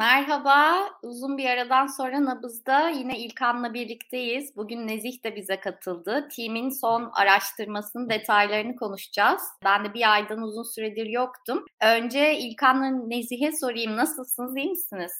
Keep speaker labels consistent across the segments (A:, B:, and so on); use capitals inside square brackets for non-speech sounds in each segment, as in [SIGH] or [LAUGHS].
A: Merhaba, uzun bir aradan sonra Nabız'da yine İlkan'la birlikteyiz. Bugün Nezih de bize katıldı. Team'in son araştırmasının detaylarını konuşacağız. Ben de bir aydan uzun süredir yoktum. Önce İlkan'la Nezih'e sorayım, nasılsınız, iyi misiniz?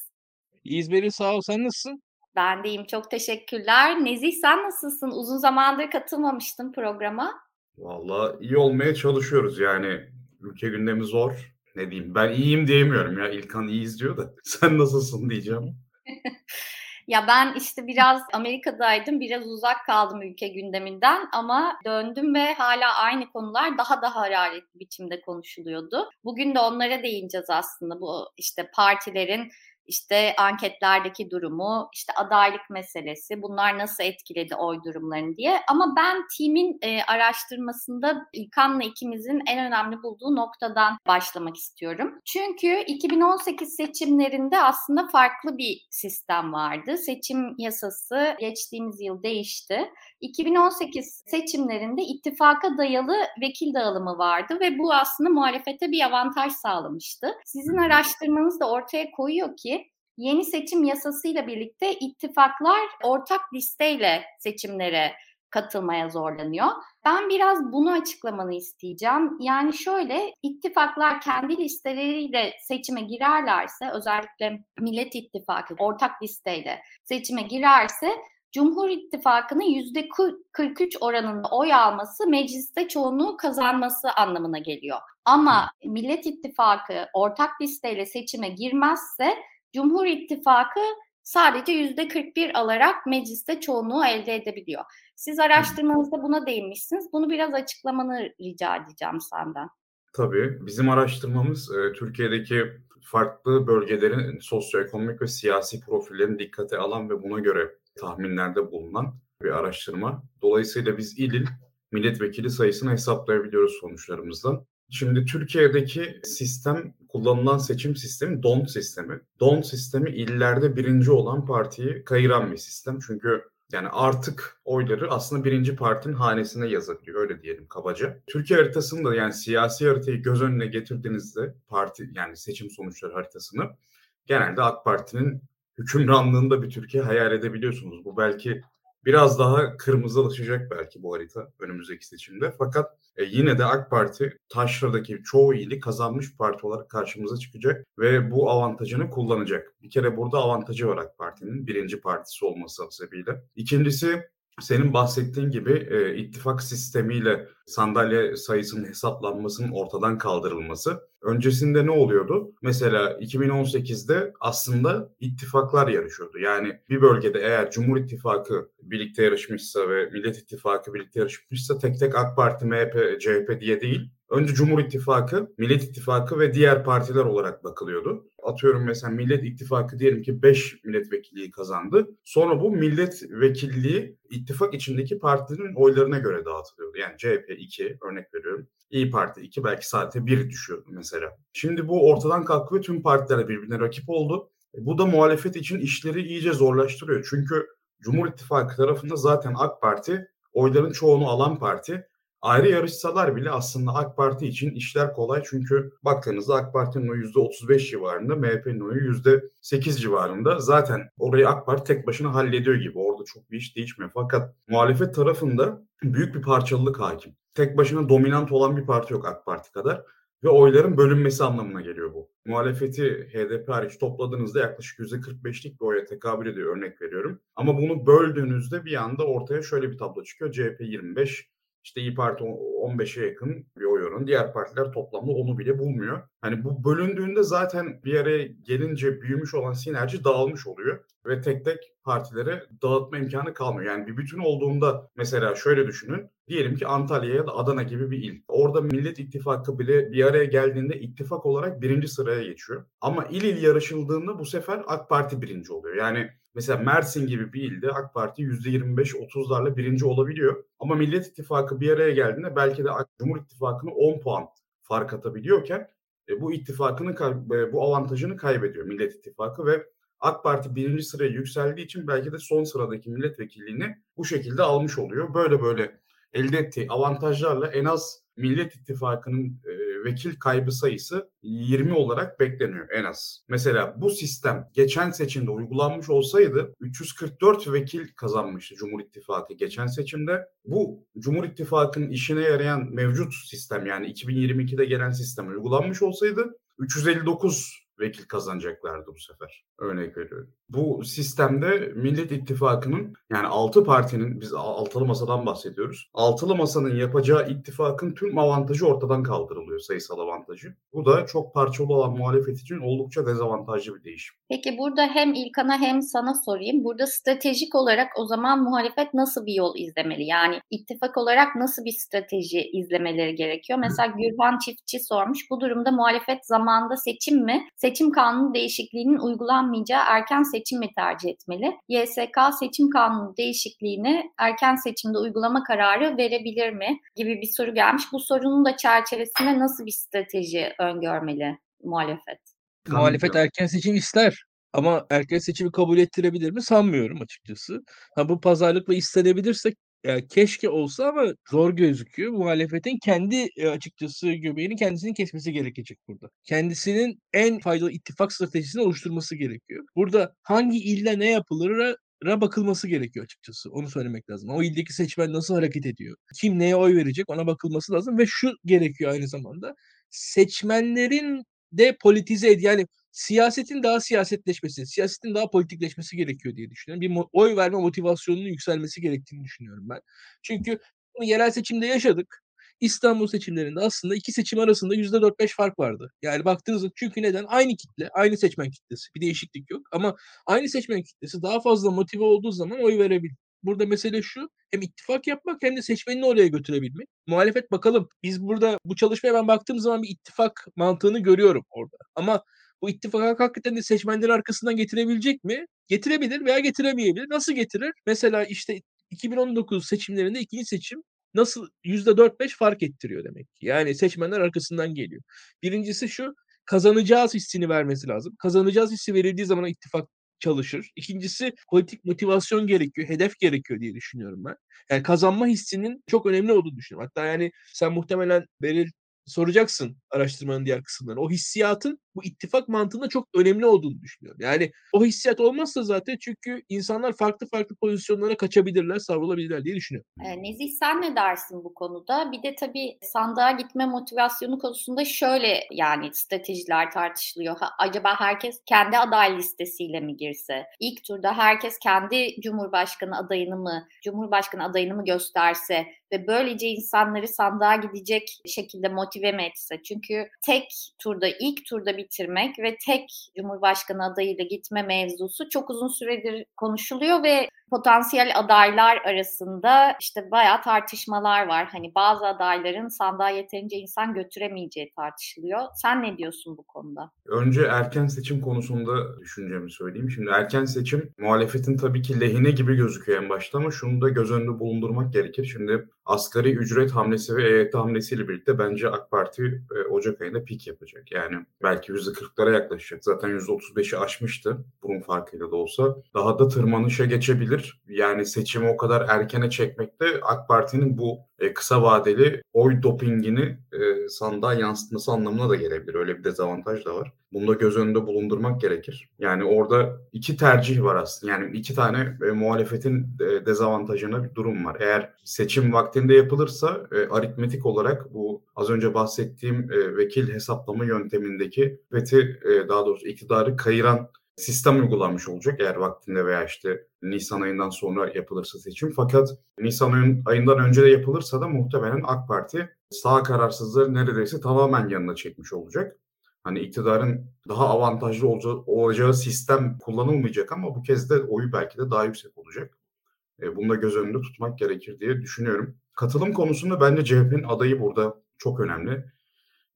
B: İyiyiz Beril, sağ ol. Sen nasılsın?
A: Ben de iyiyim, çok teşekkürler. Nezih sen nasılsın? Uzun zamandır katılmamıştın programa.
C: Valla iyi olmaya çalışıyoruz yani. Ülke gündemi zor ne diyeyim ben iyiyim diyemiyorum ya İlkan iyiyiz diyor da [LAUGHS] sen nasılsın diyeceğim. [LAUGHS]
A: ya ben işte biraz Amerika'daydım, biraz uzak kaldım ülke gündeminden ama döndüm ve hala aynı konular daha da hararetli biçimde konuşuluyordu. Bugün de onlara değineceğiz aslında bu işte partilerin işte anketlerdeki durumu, işte adaylık meselesi, bunlar nasıl etkiledi oy durumlarını diye. Ama ben timin e, araştırmasında İlkan'la ikimizin en önemli bulduğu noktadan başlamak istiyorum. Çünkü 2018 seçimlerinde aslında farklı bir sistem vardı. Seçim yasası geçtiğimiz yıl değişti. 2018 seçimlerinde ittifaka dayalı vekil dağılımı vardı ve bu aslında muhalefete bir avantaj sağlamıştı. Sizin araştırmanız da ortaya koyuyor ki yeni seçim yasasıyla birlikte ittifaklar ortak listeyle seçimlere katılmaya zorlanıyor. Ben biraz bunu açıklamanı isteyeceğim. Yani şöyle ittifaklar kendi listeleriyle seçime girerlerse özellikle Millet İttifakı ortak listeyle seçime girerse Cumhur İttifakı'nın yüzde 43 oranında oy alması mecliste çoğunluğu kazanması anlamına geliyor. Ama Millet İttifakı ortak listeyle seçime girmezse Cumhur İttifakı sadece yüzde 41 alarak mecliste çoğunluğu elde edebiliyor. Siz araştırmanızda buna değinmişsiniz. Bunu biraz açıklamanı rica edeceğim senden.
C: Tabii. Bizim araştırmamız e, Türkiye'deki farklı bölgelerin sosyoekonomik ve siyasi profillerini dikkate alan ve buna göre tahminlerde bulunan bir araştırma. Dolayısıyla biz il il milletvekili sayısını hesaplayabiliyoruz sonuçlarımızdan. Şimdi Türkiye'deki sistem kullanılan seçim sistemi DON sistemi. DON sistemi illerde birinci olan partiyi kayıran bir sistem. Çünkü yani artık oyları aslında birinci partinin hanesine yazılıyor öyle diyelim kabaca. Türkiye haritasını da yani siyasi haritayı göz önüne getirdiğinizde parti yani seçim sonuçları haritasını genelde AK Parti'nin hükümranlığında bir Türkiye hayal edebiliyorsunuz. Bu belki biraz daha kırmızılaşacak belki bu harita önümüzdeki seçimde. Fakat e, yine de AK Parti taşradaki çoğu ili kazanmış parti olarak karşımıza çıkacak ve bu avantajını kullanacak. Bir kere burada avantajı var AK Parti'nin birinci partisi olması sebebiyle. İkincisi senin bahsettiğin gibi e, ittifak sistemiyle sandalye sayısının hesaplanmasının ortadan kaldırılması. Öncesinde ne oluyordu? Mesela 2018'de aslında ittifaklar yarışıyordu. Yani bir bölgede eğer Cumhur İttifakı birlikte yarışmışsa ve Millet İttifakı birlikte yarışmışsa tek tek AK Parti, MHP, CHP diye değil Önce Cumhur İttifakı, Millet İttifakı ve diğer partiler olarak bakılıyordu. Atıyorum mesela Millet İttifakı diyelim ki 5 milletvekilliği kazandı. Sonra bu milletvekilliği ittifak içindeki partilerin oylarına göre dağıtılıyordu. Yani CHP 2 örnek veriyorum. İyi Parti 2 belki sadece 1 düşüyordu mesela. Şimdi bu ortadan kalktı ve tüm partiler birbirine rakip oldu. E, bu da muhalefet için işleri iyice zorlaştırıyor. Çünkü Cumhur İttifakı tarafında zaten AK Parti oyların çoğunu alan parti ayrı yarışsalar bile aslında AK Parti için işler kolay. Çünkü baktığınızda AK Parti'nin oyu %35 civarında, MHP'nin oyu %8 civarında. Zaten orayı AK Parti tek başına hallediyor gibi. Orada çok bir iş değişmiyor. Fakat muhalefet tarafında büyük bir parçalılık hakim. Tek başına dominant olan bir parti yok AK Parti kadar. Ve oyların bölünmesi anlamına geliyor bu. Muhalefeti HDP hariç topladığınızda yaklaşık %45'lik bir oya tekabül ediyor örnek veriyorum. Ama bunu böldüğünüzde bir anda ortaya şöyle bir tablo çıkıyor. CHP 25, işte İyi Parti 15'e yakın bir oy oranı. Diğer partiler toplamda onu bile bulmuyor. Hani bu bölündüğünde zaten bir araya gelince büyümüş olan sinerji dağılmış oluyor. Ve tek tek partilere dağıtma imkanı kalmıyor. Yani bir bütün olduğunda mesela şöyle düşünün. Diyelim ki Antalya ya da Adana gibi bir il. Orada Millet İttifakı bile bir araya geldiğinde ittifak olarak birinci sıraya geçiyor. Ama il il yarışıldığında bu sefer AK Parti birinci oluyor. Yani Mesela Mersin gibi bir ilde AK Parti %25-30'larla birinci olabiliyor. Ama Millet İttifakı bir araya geldiğinde belki de Cumhur İttifakı'nı 10 puan fark atabiliyorken e, bu ittifakını e, bu avantajını kaybediyor Millet İttifakı ve AK Parti birinci sıraya yükseldiği için belki de son sıradaki milletvekilliğini bu şekilde almış oluyor. Böyle böyle elde ettiği avantajlarla en az Millet İttifakı'nın e, vekil kaybı sayısı 20 olarak bekleniyor en az. Mesela bu sistem geçen seçimde uygulanmış olsaydı 344 vekil kazanmıştı Cumhur İttifakı geçen seçimde. Bu Cumhur İttifakı'nın işine yarayan mevcut sistem yani 2022'de gelen sistem uygulanmış olsaydı 359 vekil kazanacaklardı bu sefer. Örnek veriyorum. Bu sistemde Millet İttifakı'nın yani altı partinin biz altılı masadan bahsediyoruz. Altılı masanın yapacağı ittifakın tüm avantajı ortadan kaldırılıyor sayısal avantajı. Bu da çok parçalı olan muhalefet için oldukça dezavantajlı bir değişim.
A: Peki burada hem İlkan'a hem sana sorayım. Burada stratejik olarak o zaman muhalefet nasıl bir yol izlemeli? Yani ittifak olarak nasıl bir strateji izlemeleri gerekiyor? Mesela Gürhan Çiftçi sormuş. Bu durumda muhalefet zamanında seçim mi? Seçim kanunu değişikliğinin uygulanmayacağı erken seçim mi tercih etmeli? YSK seçim kanunu değişikliğini erken seçimde uygulama kararı verebilir mi? Gibi bir soru gelmiş. Bu sorunun da çerçevesinde nasıl bir strateji öngörmeli muhalefet?
B: Muhalefet erken seçim ister. Ama erken seçimi kabul ettirebilir mi sanmıyorum açıkçası. Ha bu pazarlıkla istenebilirse ya keşke olsa ama zor gözüküyor. Muhalefetin kendi e, açıkçası göbeğini kendisinin kesmesi gerekecek burada. Kendisinin en faydalı ittifak stratejisini oluşturması gerekiyor. Burada hangi ilde ne yapılır ra bakılması gerekiyor açıkçası. Onu söylemek lazım. O ildeki seçmen nasıl hareket ediyor? Kim neye oy verecek ona bakılması lazım ve şu gerekiyor aynı zamanda. Seçmenlerin de politize ed yani siyasetin daha siyasetleşmesi, siyasetin daha politikleşmesi gerekiyor diye düşünüyorum. Bir oy verme motivasyonunun yükselmesi gerektiğini düşünüyorum ben. Çünkü bunu yerel seçimde yaşadık. İstanbul seçimlerinde aslında iki seçim arasında yüzde 4-5 fark vardı. Yani baktığınızda çünkü neden? Aynı kitle, aynı seçmen kitlesi. Bir değişiklik yok. Ama aynı seçmen kitlesi daha fazla motive olduğu zaman oy verebilir. Burada mesele şu, hem ittifak yapmak hem de seçmenini oraya götürebilmek. Muhalefet bakalım. Biz burada bu çalışmaya ben baktığım zaman bir ittifak mantığını görüyorum orada. Ama bu ittifak hakikaten de seçmenleri arkasından getirebilecek mi? Getirebilir veya getiremeyebilir. Nasıl getirir? Mesela işte 2019 seçimlerinde ikinci seçim nasıl %4-5 fark ettiriyor demek ki. Yani seçmenler arkasından geliyor. Birincisi şu kazanacağız hissini vermesi lazım. Kazanacağız hissi verildiği zaman ittifak çalışır. İkincisi politik motivasyon gerekiyor, hedef gerekiyor diye düşünüyorum ben. Yani kazanma hissinin çok önemli olduğunu düşünüyorum. Hatta yani sen muhtemelen Beril soracaksın araştırmanın diğer kısımlarını. O hissiyatın bu ittifak mantığında çok önemli olduğunu düşünüyorum. Yani o hissiyat olmazsa zaten çünkü insanlar farklı farklı pozisyonlara kaçabilirler, savrulabilirler diye düşünüyorum.
A: E, Nezih sen ne dersin bu konuda? Bir de tabii sandığa gitme motivasyonu konusunda şöyle yani stratejiler tartışılıyor. Ha, acaba herkes kendi aday listesiyle mi girse? İlk turda herkes kendi cumhurbaşkanı adayını mı, cumhurbaşkanı adayını mı gösterse ve böylece insanları sandığa gidecek şekilde motive mi etse? Çünkü tek turda, ilk turda bitirmek ve tek Cumhurbaşkanı adayıyla gitme mevzusu çok uzun süredir konuşuluyor ve potansiyel adaylar arasında işte bayağı tartışmalar var. Hani bazı adayların sandığa yeterince insan götüremeyeceği tartışılıyor. Sen ne diyorsun bu konuda?
C: Önce erken seçim konusunda düşüncemi söyleyeyim. Şimdi erken seçim muhalefetin tabii ki lehine gibi gözüküyor en başta ama şunu da göz önünde bulundurmak gerekir. Şimdi asgari ücret hamlesi ve EYT hamlesiyle birlikte bence AK Parti e, Ocak ayında pik yapacak. Yani belki %40'lara yaklaşacak. Zaten %35'i aşmıştı burun farkıyla da olsa. Daha da tırmanışa geçebilir. Yani seçimi o kadar erkene çekmekte AK Parti'nin bu e, kısa vadeli oy dopingini e, sandığa yansıtması anlamına da gelebilir. Öyle bir dezavantaj da var. Bunu da göz önünde bulundurmak gerekir. Yani orada iki tercih var aslında. Yani iki tane e, muhalefetin e, dezavantajına bir durum var. Eğer seçim vaktinde yapılırsa e, aritmetik olarak bu az önce bahsettiğim vekil hesaplama yöntemindeki veti daha doğrusu iktidarı kayıran sistem uygulanmış olacak eğer vaktinde veya işte Nisan ayından sonra yapılırsa seçim. Fakat Nisan ayından önce de yapılırsa da muhtemelen AK Parti sağ kararsızları neredeyse tamamen yanına çekmiş olacak. Hani iktidarın daha avantajlı olacağı, sistem kullanılmayacak ama bu kez de oyu belki de daha yüksek olacak. E, bunu da göz önünde tutmak gerekir diye düşünüyorum. Katılım konusunda bence CHP'nin adayı burada çok önemli.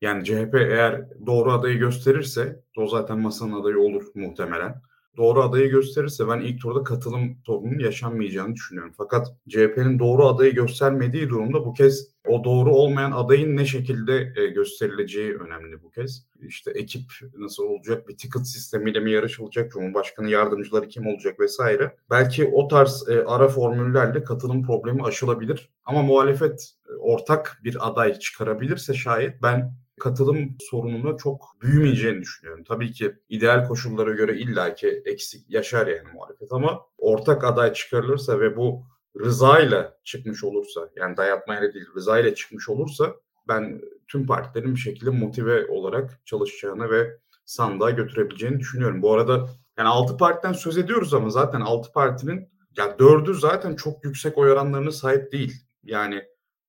C: Yani CHP eğer doğru adayı gösterirse o zaten masanın adayı olur muhtemelen. Doğru adayı gösterirse ben ilk turda katılım sorununun yaşanmayacağını düşünüyorum. Fakat CHP'nin doğru adayı göstermediği durumda bu kez o doğru olmayan adayın ne şekilde e, gösterileceği önemli bu kez. İşte ekip nasıl olacak, bir ticket sistemiyle mi yarışılacak, Cumhurbaşkanı yardımcıları kim olacak vesaire. Belki o tarz e, ara formüllerle katılım problemi aşılabilir. Ama muhalefet e, ortak bir aday çıkarabilirse şayet ben katılım sorununa çok büyümeyeceğini düşünüyorum. Tabii ki ideal koşullara göre illaki eksik yaşar yani muhalefet ama ortak aday çıkarılırsa ve bu rızayla çıkmış olursa yani dayatmayla değil rızayla çıkmış olursa ben tüm partilerin bir şekilde motive olarak çalışacağını ve sandığa götürebileceğini düşünüyorum. Bu arada yani 6 partiden söz ediyoruz ama zaten 6 partinin ya 4'ü zaten çok yüksek oy oranlarına sahip değil. Yani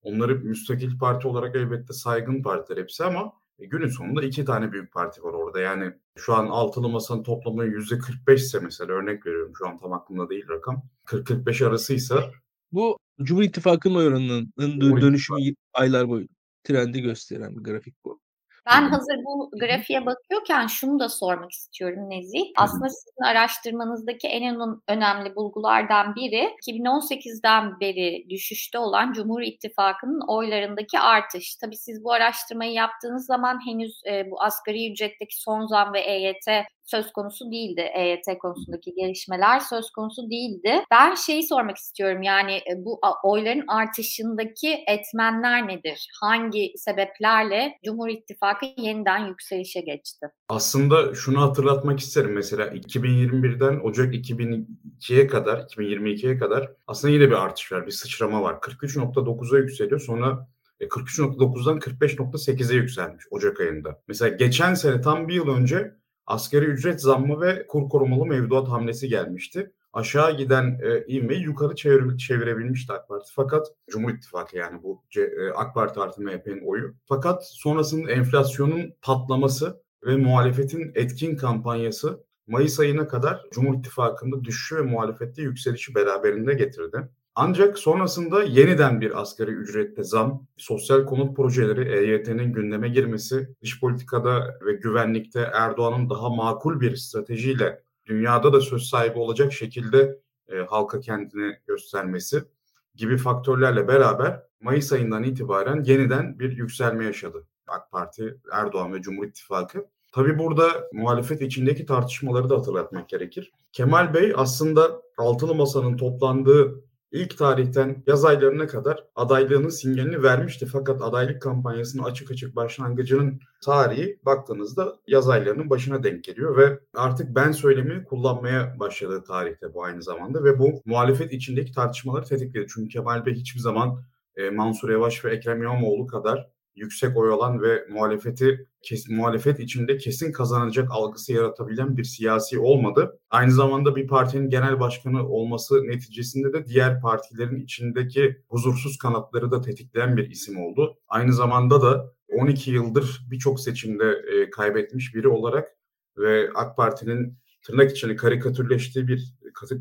C: onları müstakil parti olarak elbette saygın partiler hepsi ama e, günün sonunda iki tane büyük parti var orada. Yani şu an altılı masanın toplamı yüzde 45 ise mesela örnek veriyorum şu an tam aklımda değil rakam. 40-45 arasıysa
B: bu Cumhur İttifakı'nın oranının dönüşümü aylar boyu trendi gösteren bir grafik bu.
A: Ben hazır bu grafiğe bakıyorken şunu da sormak istiyorum Nezih. Aslında sizin araştırmanızdaki en önemli bulgulardan biri 2018'den beri düşüşte olan Cumhur İttifakı'nın oylarındaki artış. Tabii siz bu araştırmayı yaptığınız zaman henüz e, bu asgari ücretteki son zam ve EYT söz konusu değildi. EYT konusundaki gelişmeler söz konusu değildi. Ben şeyi sormak istiyorum yani e, bu oyların artışındaki etmenler nedir? Hangi sebeplerle Cumhur İttifakı yeniden yükselişe geçti?
C: Aslında şunu hatırlatmak isterim mesela 2021'den Ocak 2002'ye kadar 2022'ye kadar aslında yine bir artış var, bir sıçrama var. 43.9'a yükseliyor sonra 43.9'dan e, 45.8'e yükselmiş Ocak ayında. Mesela geçen sene tam bir yıl önce asgari ücret zammı ve kur korumalı mevduat hamlesi gelmişti. Aşağı giden e, ivmeyi yukarı çevir, çevirebilmişti AK Parti. Fakat Cumhur İttifakı yani bu e, AK Parti artı MHP'nin oyu. Fakat sonrasında enflasyonun patlaması ve muhalefetin etkin kampanyası Mayıs ayına kadar Cumhur İttifakı'nda düşüşü ve muhalefette yükselişi beraberinde getirdi. Ancak sonrasında yeniden bir asgari ücrette zam, sosyal konut projeleri, EYT'nin gündeme girmesi, dış politikada ve güvenlikte Erdoğan'ın daha makul bir stratejiyle dünyada da söz sahibi olacak şekilde e, halka kendini göstermesi gibi faktörlerle beraber Mayıs ayından itibaren yeniden bir yükselme yaşadı AK Parti, Erdoğan ve Cumhur İttifakı. Tabi burada muhalefet içindeki tartışmaları da hatırlatmak gerekir. Kemal Bey aslında altılı masanın toplandığı ilk tarihten yaz aylarına kadar adaylığının sinyalini vermişti. Fakat adaylık kampanyasının açık açık başlangıcının tarihi baktığınızda yaz aylarının başına denk geliyor ve artık ben söylemini kullanmaya başladığı tarihte bu aynı zamanda ve bu muhalefet içindeki tartışmaları tetikledi. Çünkü Kemal Bey hiçbir zaman e, Mansur Yavaş ve Ekrem İmamoğlu kadar yüksek oy alan ve muhalefeti kes, muhalefet içinde kesin kazanacak algısı yaratabilen bir siyasi olmadı. Aynı zamanda bir partinin genel başkanı olması neticesinde de diğer partilerin içindeki huzursuz kanatları da tetikleyen bir isim oldu. Aynı zamanda da 12 yıldır birçok seçimde e, kaybetmiş biri olarak ve AK Parti'nin tırnak içinde karikatürleştiği bir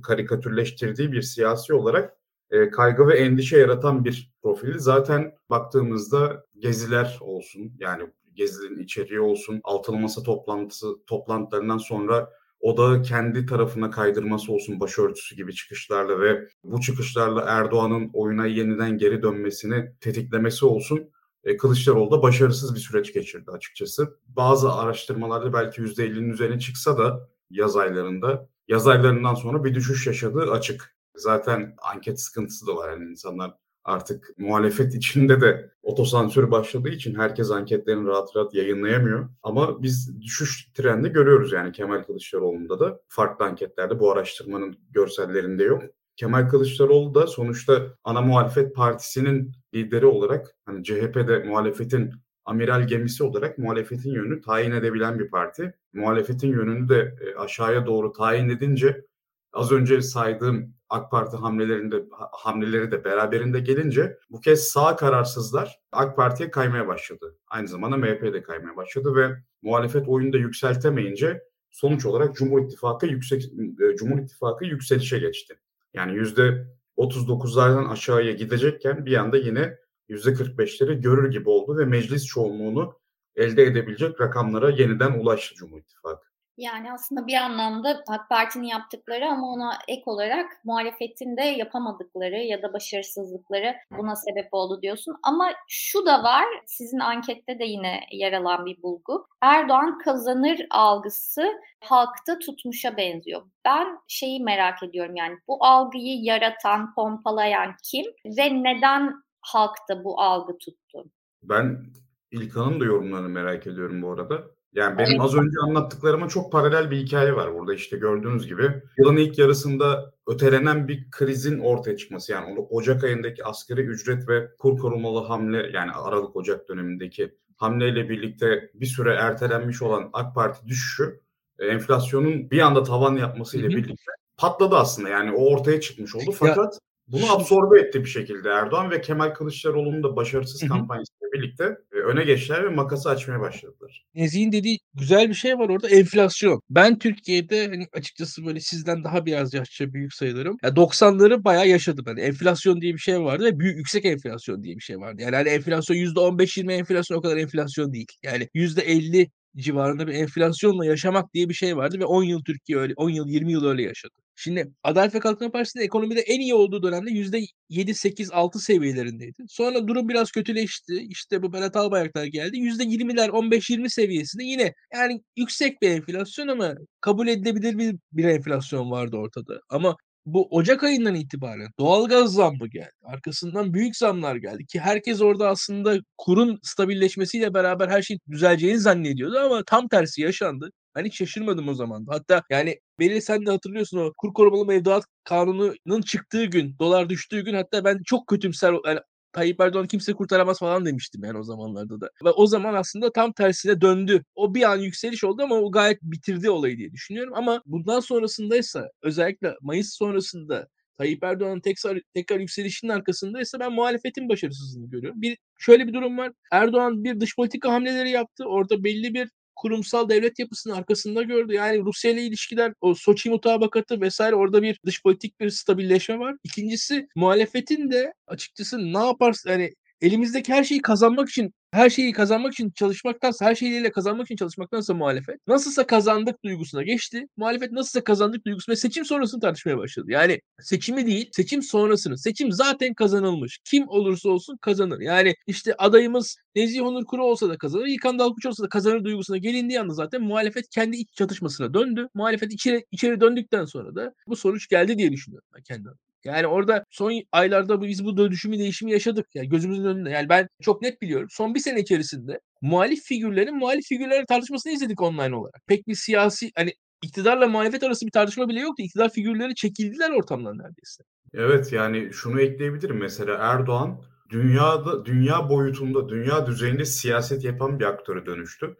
C: karikatürleştirdiği bir siyasi olarak e, kaygı ve endişe yaratan bir profili. Zaten baktığımızda geziler olsun yani gezilerin içeriği olsun, altılı masa toplantısı toplantılarından sonra odağı kendi tarafına kaydırması olsun başörtüsü gibi çıkışlarla ve bu çıkışlarla Erdoğan'ın oyuna yeniden geri dönmesini tetiklemesi olsun. E, Kılıçdaroğlu da başarısız bir süreç geçirdi açıkçası. Bazı araştırmalarda belki %50'nin üzerine çıksa da yaz aylarında, yaz aylarından sonra bir düşüş yaşadığı açık. Zaten anket sıkıntısı da var. Yani insanlar artık muhalefet [LAUGHS] içinde de otosansür başladığı için herkes anketlerini rahat rahat yayınlayamıyor. Ama biz düşüş trendi görüyoruz yani Kemal Kılıçdaroğlu'nda da farklı anketlerde bu araştırmanın görsellerinde yok. Kemal Kılıçdaroğlu da sonuçta ana muhalefet partisinin lideri olarak hani CHP'de muhalefetin amiral gemisi olarak muhalefetin yönünü tayin edebilen bir parti. Muhalefetin yönünü de e, aşağıya doğru tayin edince az önce saydığım AK Parti hamlelerinde hamleleri de beraberinde gelince bu kez sağ kararsızlar AK Parti'ye kaymaya başladı. Aynı zamanda MHP de kaymaya başladı ve muhalefet oyunu da yükseltemeyince sonuç olarak Cumhur İttifakı yüksek e, Cumhur İttifakı yükselişe geçti. Yani yüzde 39'lardan aşağıya gidecekken bir anda yine yüzde 45'leri görür gibi oldu ve meclis çoğunluğunu elde edebilecek rakamlara yeniden ulaştı Cumhur İttifakı.
A: Yani aslında bir anlamda AK Parti'nin yaptıkları ama ona ek olarak muhalefetin de yapamadıkları ya da başarısızlıkları buna sebep oldu diyorsun. Ama şu da var, sizin ankette de yine yer alan bir bulgu. Erdoğan kazanır algısı halkta tutmuşa benziyor. Ben şeyi merak ediyorum yani bu algıyı yaratan, pompalayan kim ve neden halkta bu algı tuttu?
C: Ben İlkan'ın da yorumlarını merak ediyorum bu arada. Yani benim az önce anlattıklarıma çok paralel bir hikaye var burada işte gördüğünüz gibi. Yılın ilk yarısında ötelenen bir krizin ortaya çıkması yani Ocak ayındaki askeri ücret ve kur korumalı hamle yani Aralık-Ocak dönemindeki hamleyle birlikte bir süre ertelenmiş olan AK Parti düşüşü e, enflasyonun bir anda tavan yapmasıyla birlikte patladı aslında. Yani o ortaya çıkmış oldu. Fakat ya, bunu absorbe etti bir şekilde Erdoğan ve Kemal Kılıçdaroğlu'nun da başarısız kampanyasıyla birlikte e, öne geçtiler ve makası açmaya başladılar.
B: Nezih'in dediği güzel bir şey var orada enflasyon. Ben Türkiye'de hani açıkçası böyle sizden daha biraz yaşça büyük sayılırım. Ya 90'ları bayağı yaşadım. Hani enflasyon diye bir şey vardı ve büyük yüksek enflasyon diye bir şey vardı. Yani hani enflasyon %15-20 enflasyon o kadar enflasyon değil. Yani %50 civarında bir enflasyonla yaşamak diye bir şey vardı ve 10 yıl Türkiye öyle 10 yıl 20 yıl öyle yaşadı. Şimdi Adalet ve Kalkınma Partisi'nin ekonomide en iyi olduğu dönemde %7, 8, 6 seviyelerindeydi. Sonra durum biraz kötüleşti. İşte bu Berat Albayraklar geldi. %20'ler, 15-20 seviyesinde yine yani yüksek bir enflasyon ama kabul edilebilir bir, bir enflasyon vardı ortada. Ama bu Ocak ayından itibaren doğalgaz zammı geldi. Arkasından büyük zamlar geldi ki herkes orada aslında kurun stabilleşmesiyle beraber her şey düzeleceğini zannediyordu ama tam tersi yaşandı. Ben hiç şaşırmadım o zaman. Hatta yani beni sen de hatırlıyorsun o kur korumalı mevduat kanununun çıktığı gün, dolar düştüğü gün hatta ben çok kötümser yani Tayyip Erdoğan kimse kurtaramaz falan demiştim yani o zamanlarda da. Ve o zaman aslında tam tersine döndü. O bir an yükseliş oldu ama o gayet bitirdi olayı diye düşünüyorum. Ama bundan sonrasındaysa özellikle Mayıs sonrasında Tayyip Erdoğan'ın tekrar, tekrar yükselişinin arkasındaysa ben muhalefetin başarısızlığını görüyorum. Bir şöyle bir durum var. Erdoğan bir dış politika hamleleri yaptı. Orada belli bir kurumsal devlet yapısının arkasında gördü. Yani Rusya ile ilişkiler, o Soçi mutabakatı vesaire orada bir dış politik bir stabilleşme var. İkincisi muhalefetin de açıkçası ne yaparsa yani elimizdeki her şeyi kazanmak için her şeyi kazanmak için çalışmaktansa, her şeyiyle kazanmak için çalışmaktansa muhalefet nasılsa kazandık duygusuna geçti. Muhalefet nasılsa kazandık duygusuna seçim sonrasını tartışmaya başladı. Yani seçimi değil, seçim sonrasını. Seçim zaten kazanılmış. Kim olursa olsun kazanır. Yani işte adayımız Nezih Onur Kuru olsa da kazanır, İlkan Dalkuç olsa da kazanır duygusuna gelindiği anda zaten muhalefet kendi iç çatışmasına döndü. Muhalefet içeri, içeri döndükten sonra da bu sonuç geldi diye düşünüyorum ben kendi adıma. Yani orada son aylarda biz bu dönüşümü değişimi yaşadık. Yani gözümüzün önünde. Yani ben çok net biliyorum. Son bir sene içerisinde muhalif figürlerin muhalif figürlerin tartışmasını izledik online olarak. Pek bir siyasi hani iktidarla muhalefet arası bir tartışma bile yoktu. İktidar figürleri çekildiler ortamdan neredeyse.
C: Evet yani şunu ekleyebilirim mesela Erdoğan dünyada dünya boyutunda dünya düzeyinde siyaset yapan bir aktöre dönüştü.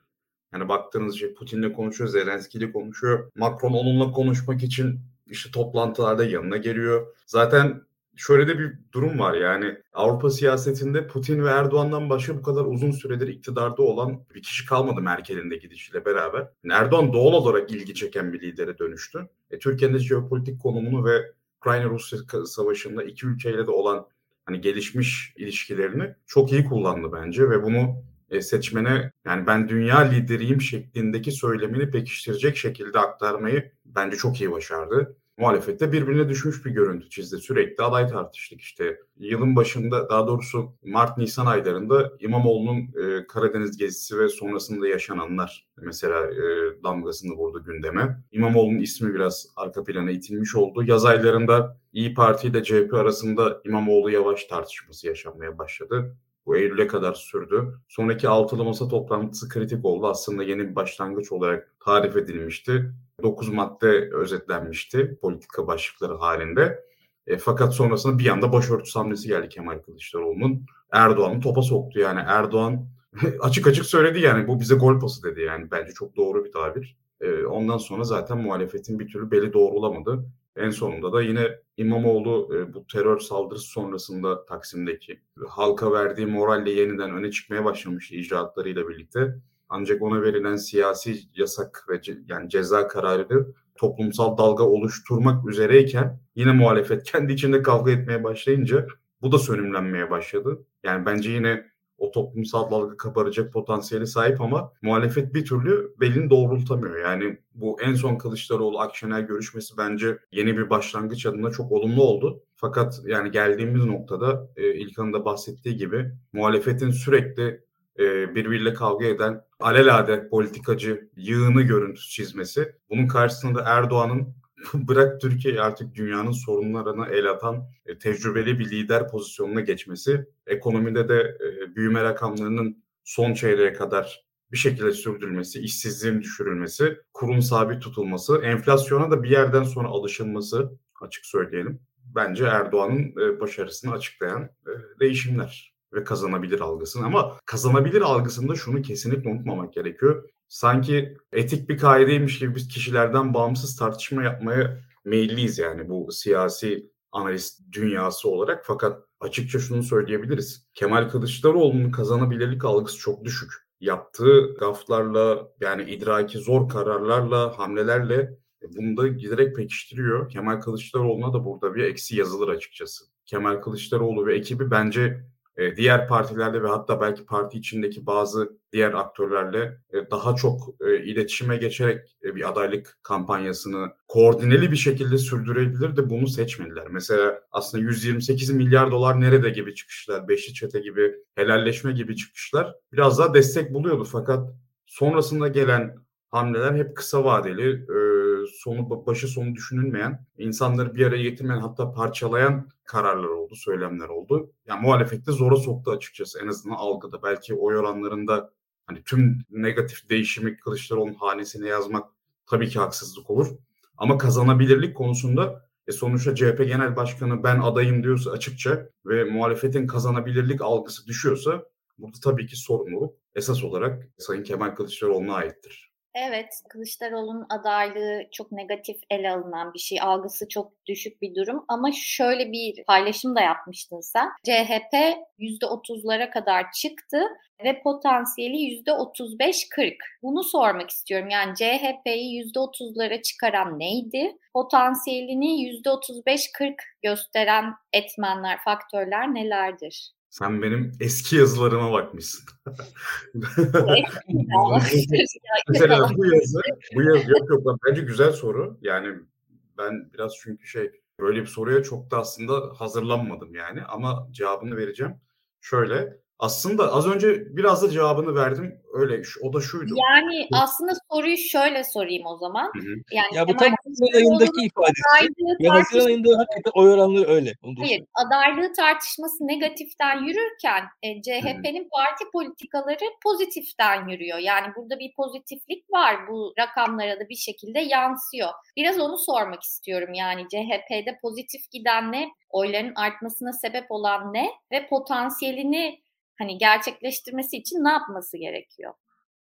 C: Yani baktığınız şey Putin'le konuşuyor, Zelenski'yle konuşuyor. Macron onunla konuşmak için işte toplantılarda yanına geliyor. Zaten şöyle de bir durum var yani Avrupa siyasetinde Putin ve Erdoğan'dan başka bu kadar uzun süredir iktidarda olan bir kişi kalmadı Merkel'in de gidişiyle beraber. Erdoğan doğal olarak ilgi çeken bir lidere dönüştü. E, Türkiye'nin jeopolitik konumunu ve Ukrayna-Rusya savaşında iki ülkeyle de olan hani gelişmiş ilişkilerini çok iyi kullandı bence ve bunu e, seçmene yani ben dünya lideriyim şeklindeki söylemini pekiştirecek şekilde aktarmayı bence çok iyi başardı. Muhalefette birbirine düşmüş bir görüntü çizdi. Sürekli aday tartıştık işte. Yılın başında daha doğrusu Mart-Nisan aylarında İmamoğlu'nun e, Karadeniz gezisi ve sonrasında yaşananlar mesela e, damgasını vurdu gündeme. İmamoğlu'nun ismi biraz arka plana itilmiş oldu. Yaz aylarında İyi Parti ile CHP arasında İmamoğlu yavaş tartışması yaşanmaya başladı. Bu Eylül'e kadar sürdü. Sonraki altılı masa toplantısı kritik oldu. Aslında yeni bir başlangıç olarak tarif edilmişti. 9 madde özetlenmişti politika başlıkları halinde. E, fakat sonrasında bir anda başörtüsü hamlesi geldi Kemal Kılıçdaroğlu'nun. Erdoğan'ı topa soktu yani. Erdoğan [LAUGHS] açık açık söyledi yani bu bize gol pası dedi yani. Bence çok doğru bir tabir. E, ondan sonra zaten muhalefetin bir türlü beli doğrulamadı. En sonunda da yine İmamoğlu e, bu terör saldırısı sonrasında Taksim'deki halka verdiği moralle yeniden öne çıkmaya başlamıştı icraatlarıyla birlikte. Ancak ona verilen siyasi yasak ve ce, yani ceza kararı toplumsal dalga oluşturmak üzereyken yine muhalefet kendi içinde kavga etmeye başlayınca bu da sönümlenmeye başladı. Yani bence yine o toplumsal dalga kabaracak potansiyeli sahip ama muhalefet bir türlü belini doğrultamıyor. Yani bu en son Kılıçdaroğlu Akşener görüşmesi bence yeni bir başlangıç adına çok olumlu oldu. Fakat yani geldiğimiz noktada e, İlkan'ın da bahsettiği gibi muhalefetin sürekli e, birbiriyle kavga eden alelade politikacı yığını görüntüsü çizmesi. Bunun karşısında Erdoğan'ın [LAUGHS] bırak Türkiye artık dünyanın sorunlarına el atan e, tecrübeli bir lider pozisyonuna geçmesi, ekonomide de e, büyüme rakamlarının son çeyreğe kadar bir şekilde sürdürülmesi, işsizliğin düşürülmesi, kurun sabit tutulması, enflasyona da bir yerden sonra alışılması açık söyleyelim. Bence Erdoğan'ın e, başarısını açıklayan e, değişimler ve kazanabilir algısını. Ama kazanabilir algısında şunu kesinlikle unutmamak gerekiyor. Sanki etik bir kaideymiş gibi biz kişilerden bağımsız tartışma yapmaya meyilliyiz yani bu siyasi analist dünyası olarak. Fakat açıkça şunu söyleyebiliriz. Kemal Kılıçdaroğlu'nun kazanabilirlik algısı çok düşük. Yaptığı gaflarla yani idraki zor kararlarla, hamlelerle bunu da giderek pekiştiriyor. Kemal Kılıçdaroğlu'na da burada bir eksi yazılır açıkçası. Kemal Kılıçdaroğlu ve ekibi bence e, diğer partilerle ve hatta belki parti içindeki bazı diğer aktörlerle e, daha çok e, iletişime geçerek bir adaylık kampanyasını koordineli bir şekilde sürdürebilir de bunu seçmediler. Mesela aslında 128 milyar dolar nerede gibi çıkışlar, beşli çete gibi helalleşme gibi çıkışlar biraz daha destek buluyordu fakat sonrasında gelen hamleler hep kısa vadeli, sonu başı sonu düşünülmeyen, insanları bir araya getirmeyen hatta parçalayan kararlar oldu, söylemler oldu. Yani muhalefette zora soktu açıkçası en azından algıda. Belki oy oranlarında hani tüm negatif değişimi Kılıçdaroğlu'nun hanesine yazmak tabii ki haksızlık olur. Ama kazanabilirlik konusunda e sonuçta CHP Genel Başkanı ben adayım diyorsa açıkça ve muhalefetin kazanabilirlik algısı düşüyorsa burada tabii ki sorumluluk esas olarak Sayın Kemal Kılıçdaroğlu'na aittir.
A: Evet, Kılıçdaroğlu'nun adaylığı çok negatif ele alınan bir şey. Algısı çok düşük bir durum. Ama şöyle bir paylaşım da yapmıştın sen. CHP %30'lara kadar çıktı ve potansiyeli %35-40. Bunu sormak istiyorum. Yani CHP'yi %30'lara çıkaran neydi? Potansiyelini %35-40 gösteren etmenler, faktörler nelerdir?
C: Sen benim eski yazılarıma bakmışsın. Mesela bu yazı, bu yazı yok yok bence güzel soru. Yani ben biraz çünkü şey böyle bir soruya çok da aslında hazırlanmadım yani ama cevabını vereceğim. Şöyle aslında az önce biraz da cevabını verdim. Öyle o da şuydu.
A: Yani aslında soruyu şöyle sorayım o zaman. Hı hı.
B: Yani ya bu tam Haziran ayındaki ifadesi. Ya Haziran ayında hakikaten oy oranları öyle.
A: Hayır, adaylığı tartışması negatiften yürürken e, CHP'nin parti politikaları pozitiften yürüyor. Yani burada bir pozitiflik var. Bu rakamlara da bir şekilde yansıyor. Biraz onu sormak istiyorum. Yani CHP'de pozitif giden ne? Oyların artmasına sebep olan ne? Ve potansiyelini hani gerçekleştirmesi için ne yapması gerekiyor?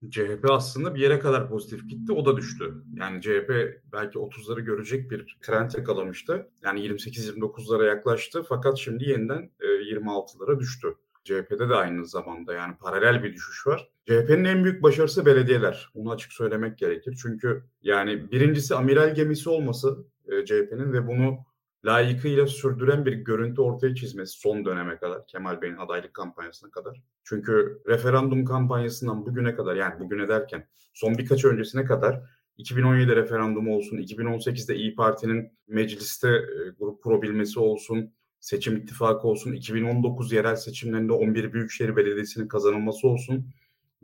C: CHP aslında bir yere kadar pozitif gitti, o da düştü. Yani CHP belki 30'ları görecek bir trend yakalamıştı. Yani 28-29'lara yaklaştı fakat şimdi yeniden 26'lara düştü. CHP'de de aynı zamanda yani paralel bir düşüş var. CHP'nin en büyük başarısı belediyeler. Bunu açık söylemek gerekir. Çünkü yani birincisi amiral gemisi olması CHP'nin ve bunu layıkıyla sürdüren bir görüntü ortaya çizmesi son döneme kadar Kemal Bey'in adaylık kampanyasına kadar. Çünkü referandum kampanyasından bugüne kadar yani bugüne derken son birkaç öncesine kadar 2017 referandumu olsun, 2018'de İyi Parti'nin mecliste e, grup kurabilmesi olsun, seçim ittifakı olsun, 2019 yerel seçimlerinde 11 Büyükşehir Belediyesi'nin kazanılması olsun.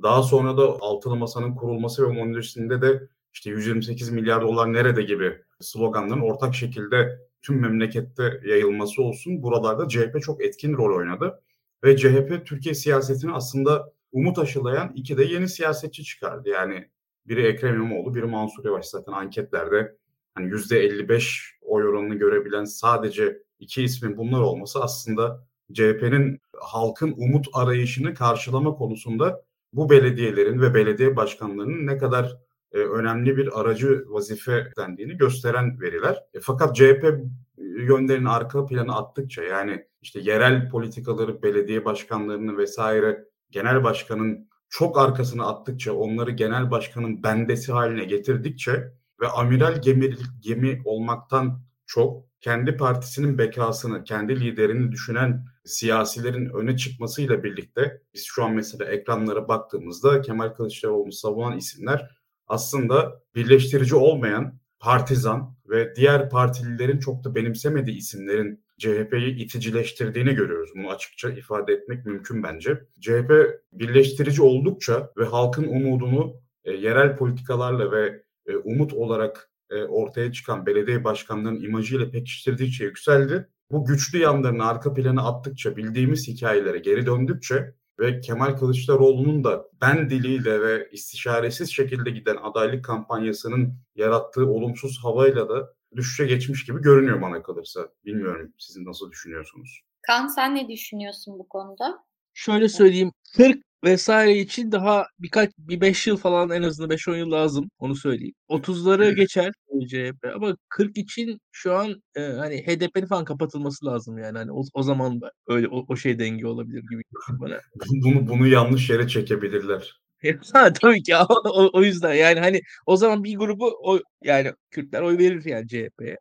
C: Daha sonra da altılı masanın kurulması ve onun üstünde de işte 128 milyar dolar nerede gibi sloganların ortak şekilde tüm memlekette yayılması olsun buralarda CHP çok etkin rol oynadı. Ve CHP Türkiye siyasetini aslında umut aşılayan iki de yeni siyasetçi çıkardı. Yani biri Ekrem İmamoğlu, biri Mansur Yavaş zaten anketlerde hani %55 oy oranını görebilen sadece iki ismin bunlar olması aslında CHP'nin halkın umut arayışını karşılama konusunda bu belediyelerin ve belediye başkanlarının ne kadar e, önemli bir aracı vazife dendiğini gösteren veriler. E, fakat CHP yönlerin arka planı attıkça yani işte yerel politikaları, belediye başkanlarını vesaire genel başkanın çok arkasına attıkça, onları genel başkanın bendesi haline getirdikçe ve amiral gemi, gemi olmaktan çok kendi partisinin bekasını, kendi liderini düşünen siyasilerin öne çıkmasıyla birlikte biz şu an mesela ekranlara baktığımızda Kemal Kılıçdaroğlu'nu savunan isimler aslında birleştirici olmayan partizan ve diğer partililerin çok da benimsemediği isimlerin CHP'yi iticileştirdiğini görüyoruz. Bunu açıkça ifade etmek mümkün bence. CHP birleştirici oldukça ve halkın umudunu e, yerel politikalarla ve e, umut olarak e, ortaya çıkan belediye başkanlarının imajıyla pekiştirdikçe yükseldi. Bu güçlü yanlarını arka plana attıkça, bildiğimiz hikayelere geri döndükçe ve Kemal Kılıçdaroğlu'nun da ben diliyle ve istişaresiz şekilde giden adaylık kampanyasının yarattığı olumsuz havayla da düşüşe geçmiş gibi görünüyor bana kalırsa. Bilmiyorum sizin nasıl düşünüyorsunuz?
A: Kan sen ne düşünüyorsun bu konuda?
B: Şöyle söyleyeyim. 40 vesaire için daha birkaç bir 5 yıl falan en azından 5-10 yıl lazım onu söyleyeyim. 30'ları geçer CHP ama 40 için şu an e, hani HDP'nin falan kapatılması lazım yani hani o, o zaman da öyle o, o şey denge olabilir gibi bana. [LAUGHS]
C: Bunu bunu yanlış yere çekebilirler. [LAUGHS]
B: ha tabii ki o, o yüzden yani hani o zaman bir grubu o yani Kürtler oy verir yani CHP'ye.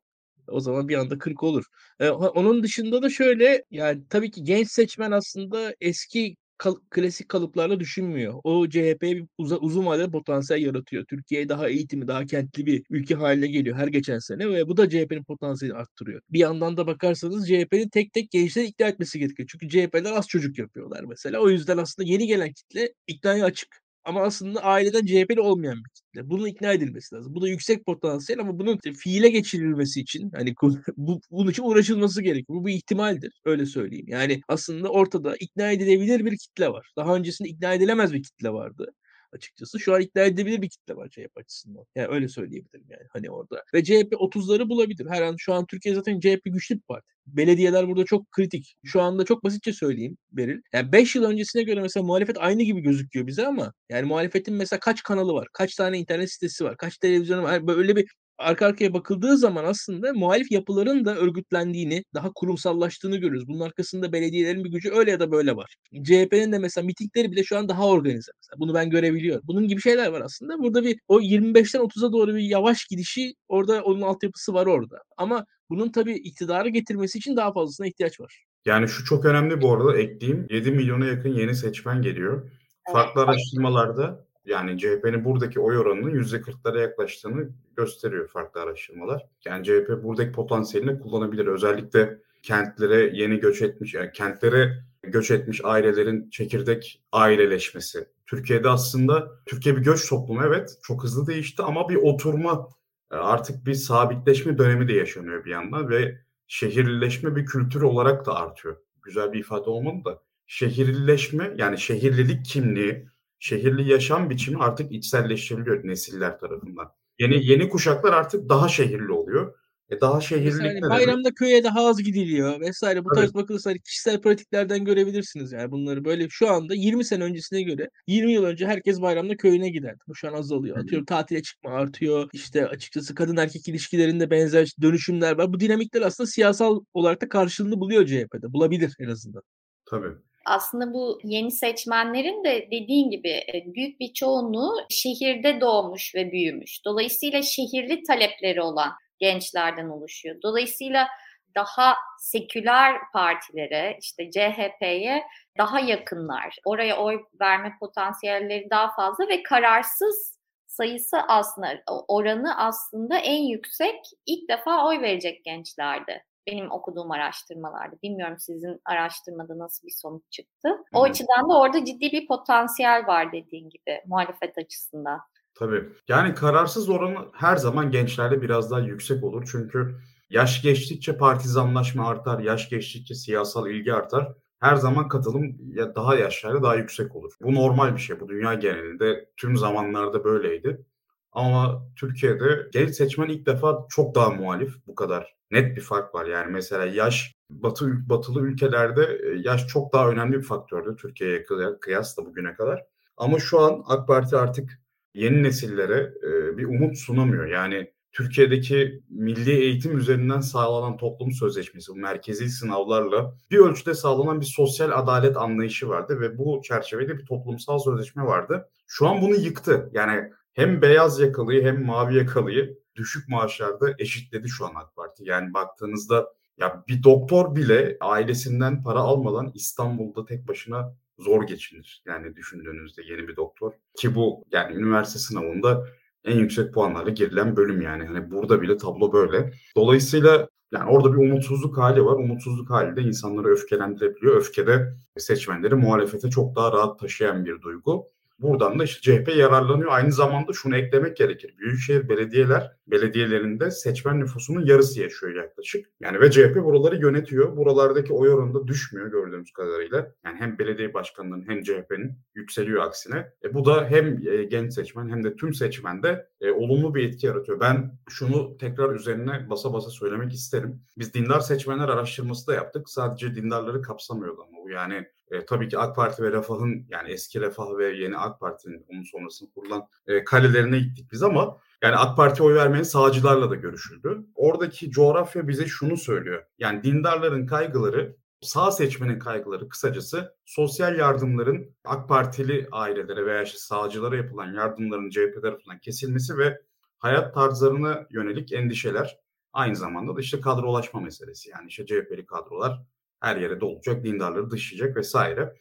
B: O zaman bir anda 40 olur. Ee, onun dışında da şöyle yani tabii ki genç seçmen aslında eski kal- klasik kalıplarla düşünmüyor. O CHP'ye bir uza- uzun vadeli potansiyel yaratıyor. Türkiye daha eğitimi, daha kentli bir ülke haline geliyor her geçen sene ve bu da CHP'nin potansiyelini arttırıyor. Bir yandan da bakarsanız CHP'nin tek tek gençleri ikna etmesi gerekiyor. Çünkü CHP'ler az çocuk yapıyorlar mesela. O yüzden aslında yeni gelen kitle iknaya açık. Ama aslında aileden CHP'li olmayan bir kitle. Bunun ikna edilmesi lazım. Bu da yüksek potansiyel ama bunun fiile geçirilmesi için hani [LAUGHS] bu, bunun için uğraşılması gerekiyor. Bu bir ihtimaldir. Öyle söyleyeyim. Yani aslında ortada ikna edilebilir bir kitle var. Daha öncesinde ikna edilemez bir kitle vardı açıkçası. Şu an ikna edebilir bir kitle var CHP açısından. Yani öyle söyleyebilirim yani hani orada. Ve CHP 30'ları bulabilir. Her an şu an Türkiye zaten CHP güçlü bir parti. Belediyeler burada çok kritik. Şu anda çok basitçe söyleyeyim Beril. Yani 5 yıl öncesine göre mesela muhalefet aynı gibi gözüküyor bize ama yani muhalefetin mesela kaç kanalı var? Kaç tane internet sitesi var? Kaç televizyonu var? Böyle bir arka arkaya bakıldığı zaman aslında muhalif yapıların da örgütlendiğini, daha kurumsallaştığını görüyoruz. Bunun arkasında belediyelerin bir gücü öyle ya da böyle var. CHP'nin de mesela mitingleri bile şu an daha organize. Mesela bunu ben görebiliyorum. Bunun gibi şeyler var aslında. Burada bir o 25'ten 30'a doğru bir yavaş gidişi orada onun altyapısı var orada. Ama bunun tabii iktidara getirmesi için daha fazlasına ihtiyaç var.
C: Yani şu çok önemli bu arada ekleyeyim. 7 milyona yakın yeni seçmen geliyor. Farklı araştırmalarda yani CHP'nin buradaki oy oranının %40'lara yaklaştığını gösteriyor farklı araştırmalar. Yani CHP buradaki potansiyelini kullanabilir. Özellikle kentlere yeni göç etmiş, yani kentlere göç etmiş ailelerin çekirdek aileleşmesi. Türkiye'de aslında Türkiye bir göç toplumu evet çok hızlı değişti ama bir oturma artık bir sabitleşme dönemi de yaşanıyor bir yandan ve şehirleşme bir kültür olarak da artıyor. Güzel bir ifade olmadı da şehirleşme yani şehirlilik kimliği, şehirli yaşam biçimi artık içselleştiriliyor nesiller tarafından. Yeni yeni kuşaklar artık daha şehirli oluyor. E daha şehirlilik
B: yani bayramda demek? köye daha az gidiliyor vesaire. Bu tarz bakılırsa hani kişisel pratiklerden görebilirsiniz yani bunları. Böyle şu anda 20 sene öncesine göre 20 yıl önce herkes bayramda köyüne giderdi. Bu şu an azalıyor. Atıyorum tatile çıkma artıyor. İşte açıkçası kadın erkek ilişkilerinde benzer dönüşümler var. Bu dinamikler aslında siyasal olarak da karşılığını buluyor CHP'de. Bulabilir en azından.
C: Tabii
A: aslında bu yeni seçmenlerin de dediğin gibi e, büyük bir çoğunluğu şehirde doğmuş ve büyümüş. Dolayısıyla şehirli talepleri olan gençlerden oluşuyor. Dolayısıyla daha seküler partilere, işte CHP'ye daha yakınlar. Oraya oy verme potansiyelleri daha fazla ve kararsız sayısı aslında oranı aslında en yüksek ilk defa oy verecek gençlerde benim okuduğum araştırmalarda. Bilmiyorum sizin araştırmada nasıl bir sonuç çıktı. O Hı. açıdan da orada ciddi bir potansiyel var dediğin gibi muhalefet açısından.
C: Tabii. Yani kararsız oranı her zaman gençlerde biraz daha yüksek olur. Çünkü yaş geçtikçe partizanlaşma artar, yaş geçtikçe siyasal ilgi artar. Her zaman katılım daha yaşlarda daha yüksek olur. Bu normal bir şey. Bu dünya genelinde tüm zamanlarda böyleydi. Ama Türkiye'de genç seçmen ilk defa çok daha muhalif bu kadar net bir fark var. Yani mesela yaş batı batılı ülkelerde e, yaş çok daha önemli bir faktördü Türkiye'ye kıyasla bugüne kadar. Ama şu an AK Parti artık yeni nesillere e, bir umut sunamıyor. Yani Türkiye'deki milli eğitim üzerinden sağlanan toplum sözleşmesi, merkezi sınavlarla bir ölçüde sağlanan bir sosyal adalet anlayışı vardı ve bu çerçevede bir toplumsal sözleşme vardı. Şu an bunu yıktı. Yani hem beyaz yakalıyı hem mavi yakalıyı düşük maaşlarda eşitledi şu an AK Parti. Yani baktığınızda ya bir doktor bile ailesinden para almadan İstanbul'da tek başına zor geçinir. Yani düşündüğünüzde yeni bir doktor ki bu yani üniversite sınavında en yüksek puanlarla girilen bölüm yani. Hani burada bile tablo böyle. Dolayısıyla yani orada bir umutsuzluk hali var. Umutsuzluk hali de insanları öfkelendirebiliyor. Öfkede seçmenleri muhalefete çok daha rahat taşıyan bir duygu. Buradan da işte CHP yararlanıyor. Aynı zamanda şunu eklemek gerekir. Büyükşehir belediyeler belediyelerinde seçmen nüfusunun yarısı yaşıyor yaklaşık. Yani ve CHP buraları yönetiyor. Buralardaki oy oranı düşmüyor gördüğümüz kadarıyla. Yani hem belediye başkanlarının hem CHP'nin yükseliyor aksine. E bu da hem e, genç seçmen hem de tüm seçmende e, olumlu bir etki yaratıyor. Ben şunu tekrar üzerine basa basa söylemek isterim. Biz dindar seçmenler araştırması da yaptık. Sadece dindarları kapsamıyordu ama bu yani e, tabii ki AK Parti ve Refah'ın yani eski Refah ve yeni AK Parti'nin onun sonrasında kurulan e, kalelerine gittik biz ama yani AK Parti oy vermeyen sağcılarla da görüşüldü. Oradaki coğrafya bize şunu söylüyor. Yani dindarların kaygıları sağ seçmenin kaygıları kısacası sosyal yardımların AK Partili ailelere veya işte sağcılara yapılan yardımların CHP tarafından kesilmesi ve hayat tarzlarına yönelik endişeler. Aynı zamanda da işte kadrolaşma meselesi. Yani işte CHP'li kadrolar her yere dolacak, dindarları dışlayacak vesaire.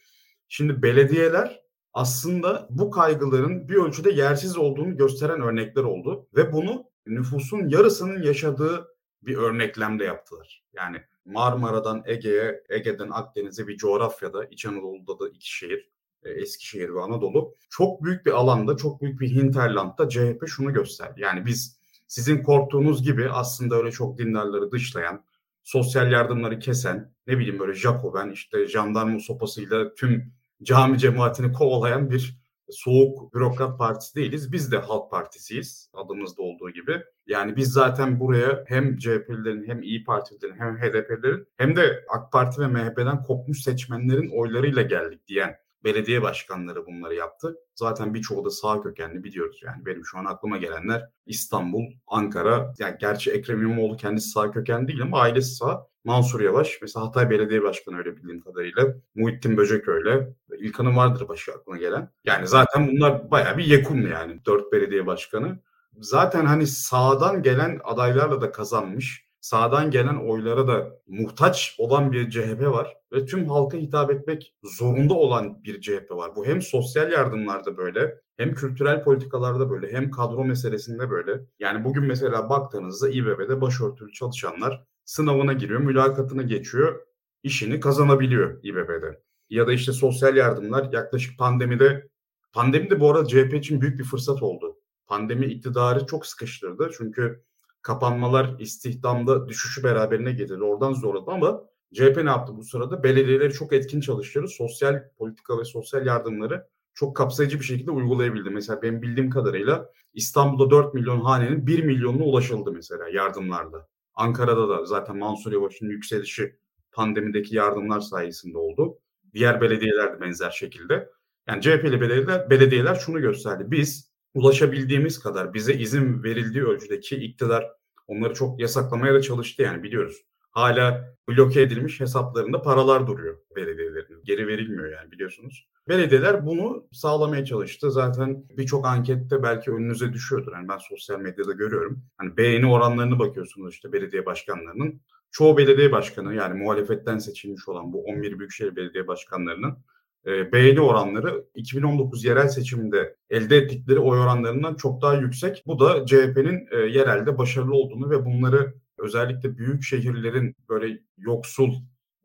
C: Şimdi belediyeler aslında bu kaygıların bir ölçüde yersiz olduğunu gösteren örnekler oldu ve bunu nüfusun yarısının yaşadığı bir örneklemde yaptılar. Yani Marmara'dan Ege'ye, Ege'den Akdeniz'e bir coğrafyada, İç Anadolu'da da iki şehir, e, Eskişehir ve Anadolu. Çok büyük bir alanda, çok büyük bir hinterlandda CHP şunu gösterdi. Yani biz sizin korktuğunuz gibi aslında öyle çok dindarları dışlayan, sosyal yardımları kesen, ne bileyim böyle Jacoben işte jandarma sopasıyla tüm cami cemaatini kovalayan bir soğuk bürokrat partisi değiliz. Biz de halk partisiyiz adımızda olduğu gibi. Yani biz zaten buraya hem CHP'lilerin hem İyi Partililerin hem HDP'lerin hem de AK Parti ve MHP'den kopmuş seçmenlerin oylarıyla geldik diyen belediye başkanları bunları yaptı. Zaten birçoğu da sağ kökenli biliyoruz yani. Benim şu an aklıma gelenler İstanbul, Ankara. Yani gerçi Ekrem İmamoğlu kendisi sağ köken değil ama ailesi sağ. Mansur Yavaş mesela Hatay Belediye Başkanı öyle bildiğim kadarıyla. Muhittin Böcek öyle. İlkan'ın vardır başı aklına gelen. Yani zaten bunlar bayağı bir yekun yani. Dört belediye başkanı. Zaten hani sağdan gelen adaylarla da kazanmış sağdan gelen oylara da muhtaç olan bir CHP var ve tüm halka hitap etmek zorunda olan bir CHP var. Bu hem sosyal yardımlarda böyle, hem kültürel politikalarda böyle, hem kadro meselesinde böyle. Yani bugün mesela baktığınızda İBB'de başörtülü çalışanlar sınavına giriyor, mülakatını geçiyor, işini kazanabiliyor İBB'de. Ya da işte sosyal yardımlar yaklaşık pandemide, pandemi de bu arada CHP için büyük bir fırsat oldu. Pandemi iktidarı çok sıkıştırdı çünkü kapanmalar istihdamda düşüşü beraberine getirdi. Oradan zorladı ama CHP ne yaptı bu sırada? Belediyeleri çok etkin çalıştırdı. Sosyal politika ve sosyal yardımları çok kapsayıcı bir şekilde uygulayabildi. Mesela benim bildiğim kadarıyla İstanbul'da 4 milyon hanenin 1 milyonuna ulaşıldı mesela yardımlarda. Ankara'da da zaten Mansur Yavaş'ın yükselişi pandemideki yardımlar sayesinde oldu. Diğer belediyeler de benzer şekilde. Yani CHP'li belediyeler, belediyeler şunu gösterdi. Biz ulaşabildiğimiz kadar bize izin verildiği ölçüdeki iktidar onları çok yasaklamaya da çalıştı yani biliyoruz. Hala bloke edilmiş hesaplarında paralar duruyor belediyelerin. Geri verilmiyor yani biliyorsunuz. Belediyeler bunu sağlamaya çalıştı. Zaten birçok ankette belki önünüze düşüyordur. Yani ben sosyal medyada görüyorum. Hani beğeni oranlarını bakıyorsunuz işte belediye başkanlarının. Çoğu belediye başkanı yani muhalefetten seçilmiş olan bu 11 büyükşehir belediye başkanlarının e, oranları 2019 yerel seçiminde elde ettikleri oy oranlarından çok daha yüksek. Bu da CHP'nin e, yerelde başarılı olduğunu ve bunları özellikle büyük şehirlerin böyle yoksul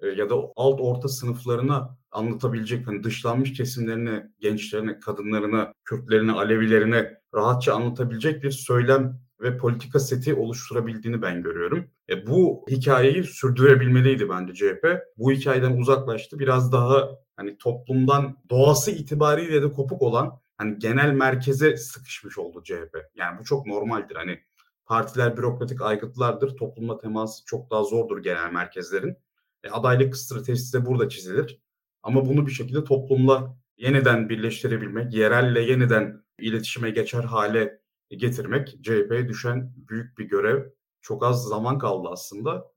C: e, ya da alt orta sınıflarına anlatabilecek hani dışlanmış kesimlerine, gençlerine, kadınlarına, Kürtlerine, Alevilerine rahatça anlatabilecek bir söylem ve politika seti oluşturabildiğini ben görüyorum. E, bu hikayeyi sürdürebilmeliydi bence CHP. Bu hikayeden uzaklaştı. Biraz daha hani toplumdan doğası itibariyle de kopuk olan hani genel merkeze sıkışmış oldu CHP. Yani bu çok normaldir. Hani partiler bürokratik aygıtlardır. Toplumla teması çok daha zordur genel merkezlerin. E, adaylık stratejisi de burada çizilir. Ama bunu bir şekilde toplumla yeniden birleştirebilmek, yerelle yeniden iletişime geçer hale getirmek CHP'ye düşen büyük bir görev. Çok az zaman kaldı aslında.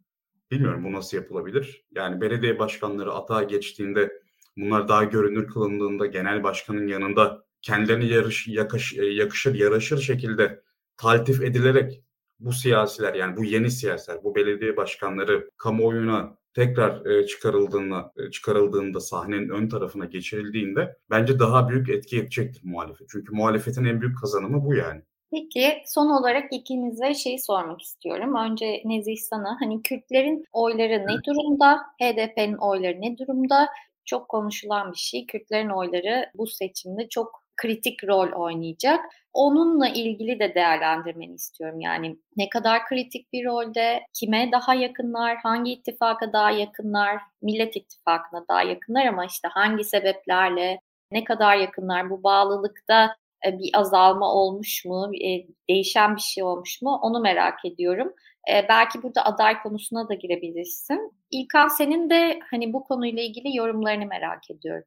C: Bilmiyorum bu nasıl yapılabilir. Yani belediye başkanları atağa geçtiğinde bunlar daha görünür kılındığında genel başkanın yanında kendilerine yarış, yakış, e, yakışır, yaraşır şekilde taltif edilerek bu siyasiler yani bu yeni siyasiler, bu belediye başkanları kamuoyuna tekrar e, çıkarıldığında e, çıkarıldığında sahnenin ön tarafına geçirildiğinde bence daha büyük etki edecektir muhalefet. Çünkü muhalefetin en büyük kazanımı bu yani.
A: Peki son olarak ikinize şey sormak istiyorum. Önce Nezih sana hani Kürtlerin oyları ne durumda? HDP'nin oyları ne durumda? Çok konuşulan bir şey. Kürtlerin oyları bu seçimde çok kritik rol oynayacak. Onunla ilgili de değerlendirmeni istiyorum. Yani ne kadar kritik bir rolde, kime daha yakınlar, hangi ittifaka daha yakınlar, Millet İttifakı'na daha yakınlar ama işte hangi sebeplerle, ne kadar yakınlar, bu bağlılıkta e, bir azalma olmuş mu, e, değişen bir şey olmuş mu onu merak ediyorum. E, belki burada aday konusuna da girebilirsin. İlkan senin de hani bu konuyla ilgili yorumlarını merak ediyorum.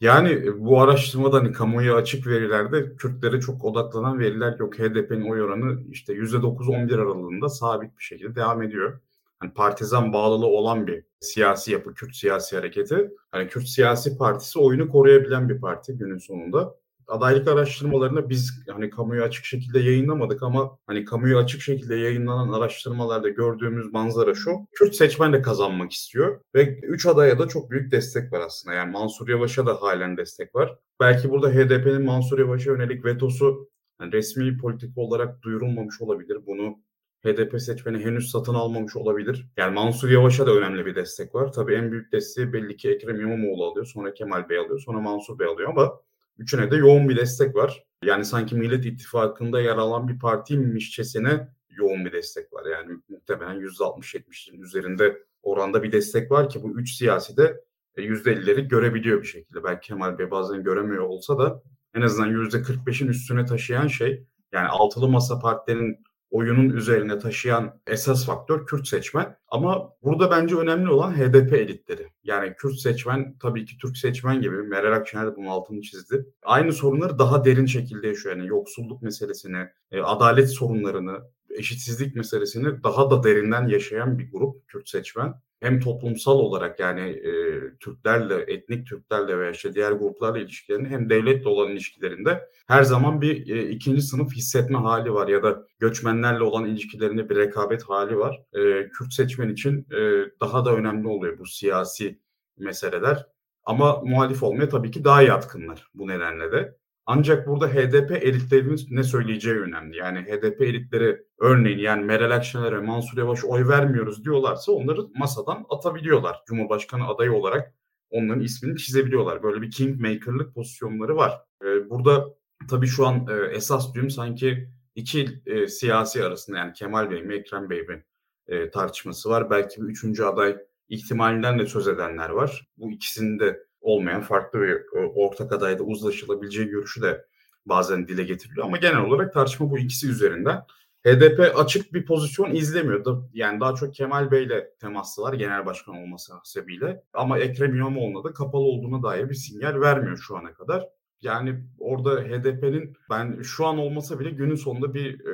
C: Yani e, bu araştırmada hani kamuoyu açık verilerde Kürtlere çok odaklanan veriler yok. HDP'nin oy oranı işte %9-11 aralığında sabit bir şekilde devam ediyor. Hani partizan bağlılığı olan bir siyasi yapı, Kürt siyasi hareketi. Hani Kürt siyasi partisi oyunu koruyabilen bir parti günün sonunda adaylık araştırmalarını biz hani kamuya açık şekilde yayınlamadık ama hani kamuya açık şekilde yayınlanan araştırmalarda gördüğümüz manzara şu. Kürt seçmen de kazanmak istiyor ve 3 adaya da çok büyük destek var aslında. Yani Mansur Yavaş'a da halen destek var. Belki burada HDP'nin Mansur Yavaş'a yönelik vetosu yani resmi politik olarak duyurulmamış olabilir. Bunu HDP seçmeni henüz satın almamış olabilir. Yani Mansur Yavaş'a da önemli bir destek var. Tabii en büyük desteği belli ki Ekrem İmamoğlu alıyor. Sonra Kemal Bey alıyor. Sonra Mansur Bey alıyor ama Üçüne de yoğun bir destek var. Yani sanki Millet İttifakı'nda yer alan bir partiymişçesine yoğun bir destek var. Yani muhtemelen %60-70'in üzerinde oranda bir destek var ki bu üç siyasi de %50'leri görebiliyor bir şekilde. Belki Kemal Bey bazen göremiyor olsa da en azından %45'in üstüne taşıyan şey yani altılı masa partilerin oyunun üzerine taşıyan esas faktör Kürt seçmen. Ama burada bence önemli olan HDP elitleri. Yani Kürt seçmen tabii ki Türk seçmen gibi Meral Akşener de bunun altını çizdi. Aynı sorunları daha derin şekilde yaşıyor. Yani yoksulluk meselesini, e, adalet sorunlarını, eşitsizlik meselesini daha da derinden yaşayan bir grup Kürt seçmen hem toplumsal olarak yani e, Türklerle, etnik Türklerle veya işte diğer gruplarla ilişkilerini hem devletle olan ilişkilerinde her zaman bir e, ikinci sınıf hissetme hali var ya da göçmenlerle olan ilişkilerinde bir rekabet hali var. E, Kürt seçmen için e, daha da önemli oluyor bu siyasi meseleler. Ama muhalif olmaya tabii ki daha yatkınlar bu nedenle de. Ancak burada HDP elitlerinin ne söyleyeceği önemli. Yani HDP elitleri örneğin yani Meral Akşener'e Mansur Yavaş oy vermiyoruz diyorlarsa onları masadan atabiliyorlar. Cumhurbaşkanı adayı olarak onların ismini çizebiliyorlar. Böyle bir kingmaker'lık pozisyonları var. Ee, burada tabii şu an e, esas düğüm sanki iki e, siyasi arasında yani Kemal Bey mi Ekrem Bey mi e, tartışması var. Belki bir üçüncü aday ihtimalinden de söz edenler var. Bu ikisini de olmayan farklı bir e, ortak adayda uzlaşılabileceği görüşü de bazen dile getiriliyor. Ama genel olarak tartışma bu ikisi üzerinden. HDP açık bir pozisyon izlemiyor. Yani daha çok Kemal Bey'le temaslılar genel başkan olması sebebiyle. Ama Ekrem İmamoğlu'na da kapalı olduğuna dair bir sinyal vermiyor şu ana kadar. Yani orada HDP'nin ben şu an olmasa bile günün sonunda bir e,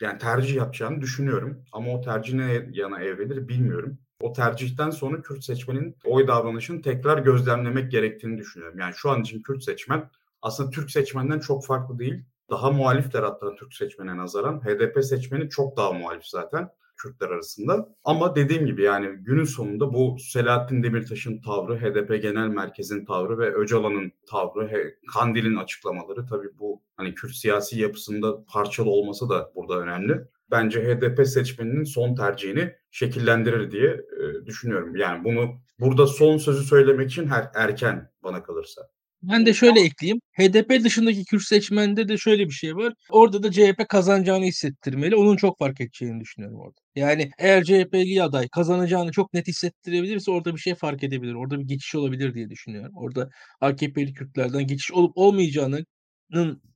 C: yani tercih yapacağını düşünüyorum. Ama o tercih ne yana evrilir bilmiyorum o tercihten sonra Kürt seçmenin oy davranışını tekrar gözlemlemek gerektiğini düşünüyorum. Yani şu an için Kürt seçmen aslında Türk seçmenden çok farklı değil. Daha muhalifler hatta Türk seçmene nazaran. HDP seçmeni çok daha muhalif zaten. Kürtler arasında. Ama dediğim gibi yani günün sonunda bu Selahattin Demirtaş'ın tavrı, HDP Genel Merkez'in tavrı ve Öcalan'ın tavrı, Kandil'in açıklamaları tabii bu hani Kürt siyasi yapısında parçalı olması da burada önemli. Bence HDP seçmeninin son tercihini şekillendirir diye e, düşünüyorum. Yani bunu burada son sözü söylemek için her, erken bana kalırsa.
B: Ben de şöyle ekleyeyim. HDP dışındaki Kürt seçmende de şöyle bir şey var. Orada da CHP kazanacağını hissettirmeli. Onun çok fark edeceğini düşünüyorum orada. Yani eğer CHP'li aday kazanacağını çok net hissettirebilirse orada bir şey fark edebilir. Orada bir geçiş olabilir diye düşünüyorum. Orada AKP'li Kürtlerden geçiş olup olmayacağının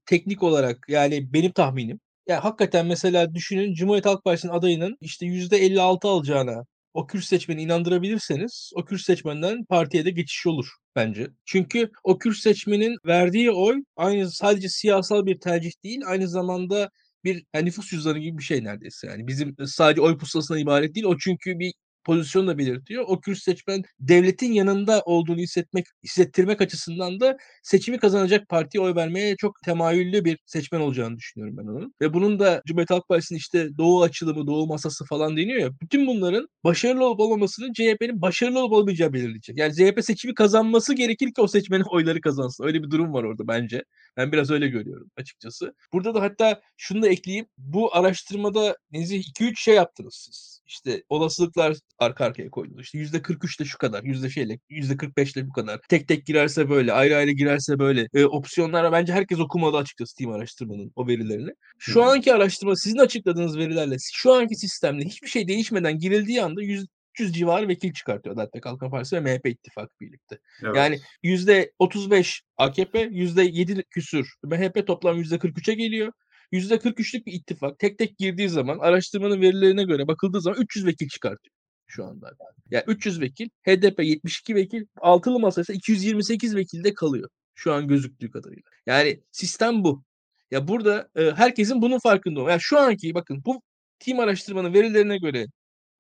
B: teknik olarak yani benim tahminim. Ya hakikaten mesela düşünün Cumhuriyet Halk Partisi'nin adayının işte %56 alacağına o Kürt seçmeni inandırabilirseniz o Kürt seçmenden partiye de geçiş olur bence. Çünkü o Kürt seçmenin verdiği oy aynı sadece siyasal bir tercih değil aynı zamanda bir yani nüfus cüzdanı gibi bir şey neredeyse. Yani bizim sadece oy pusulasından ibaret değil. O çünkü bir pozisyonu da belirtiyor. O Kürt seçmen devletin yanında olduğunu hissetmek, hissettirmek açısından da seçimi kazanacak partiye oy vermeye çok temayüllü bir seçmen olacağını düşünüyorum ben onun. Ve bunun da Cumhuriyet Halk Partisi'nin işte doğu açılımı, doğu masası falan deniyor ya. Bütün bunların başarılı olup olmamasının CHP'nin başarılı olup olmayacağı belirleyecek. Yani CHP seçimi kazanması gerekir ki o seçmenin oyları kazansın. Öyle bir durum var orada bence. Ben biraz öyle görüyorum açıkçası. Burada da hatta şunu da ekleyeyim. Bu araştırmada Nezih 2-3 şey yaptınız siz. İşte olasılıklar arka arkaya koyduğunuz. İşte %43'te şu kadar, yüzde şeyle, %45'le bu kadar. Tek tek girerse böyle, ayrı ayrı girerse böyle. E, opsiyonlara bence herkes okumadı açıkçası team araştırmanın o verilerini. Şu anki araştırma sizin açıkladığınız verilerle şu anki sistemde hiçbir şey değişmeden girildiği anda 100 300 civarı vekil çıkartıyor Adalet ve Kalkınma Partisi ve MHP ittifakı birlikte. Evet. Yani %35 AKP, %7 küsür MHP toplam %43'e geliyor. %43'lük bir ittifak tek tek girdiği zaman araştırmanın verilerine göre bakıldığı zaman 300 vekil çıkartıyor şu anda. Yani 300 vekil, HDP 72 vekil, altılı masası 228 vekilde kalıyor şu an gözüktüğü kadarıyla. Yani sistem bu. Ya burada e, herkesin bunun farkında olmalı. Yani şu anki bakın bu tim araştırmanın verilerine göre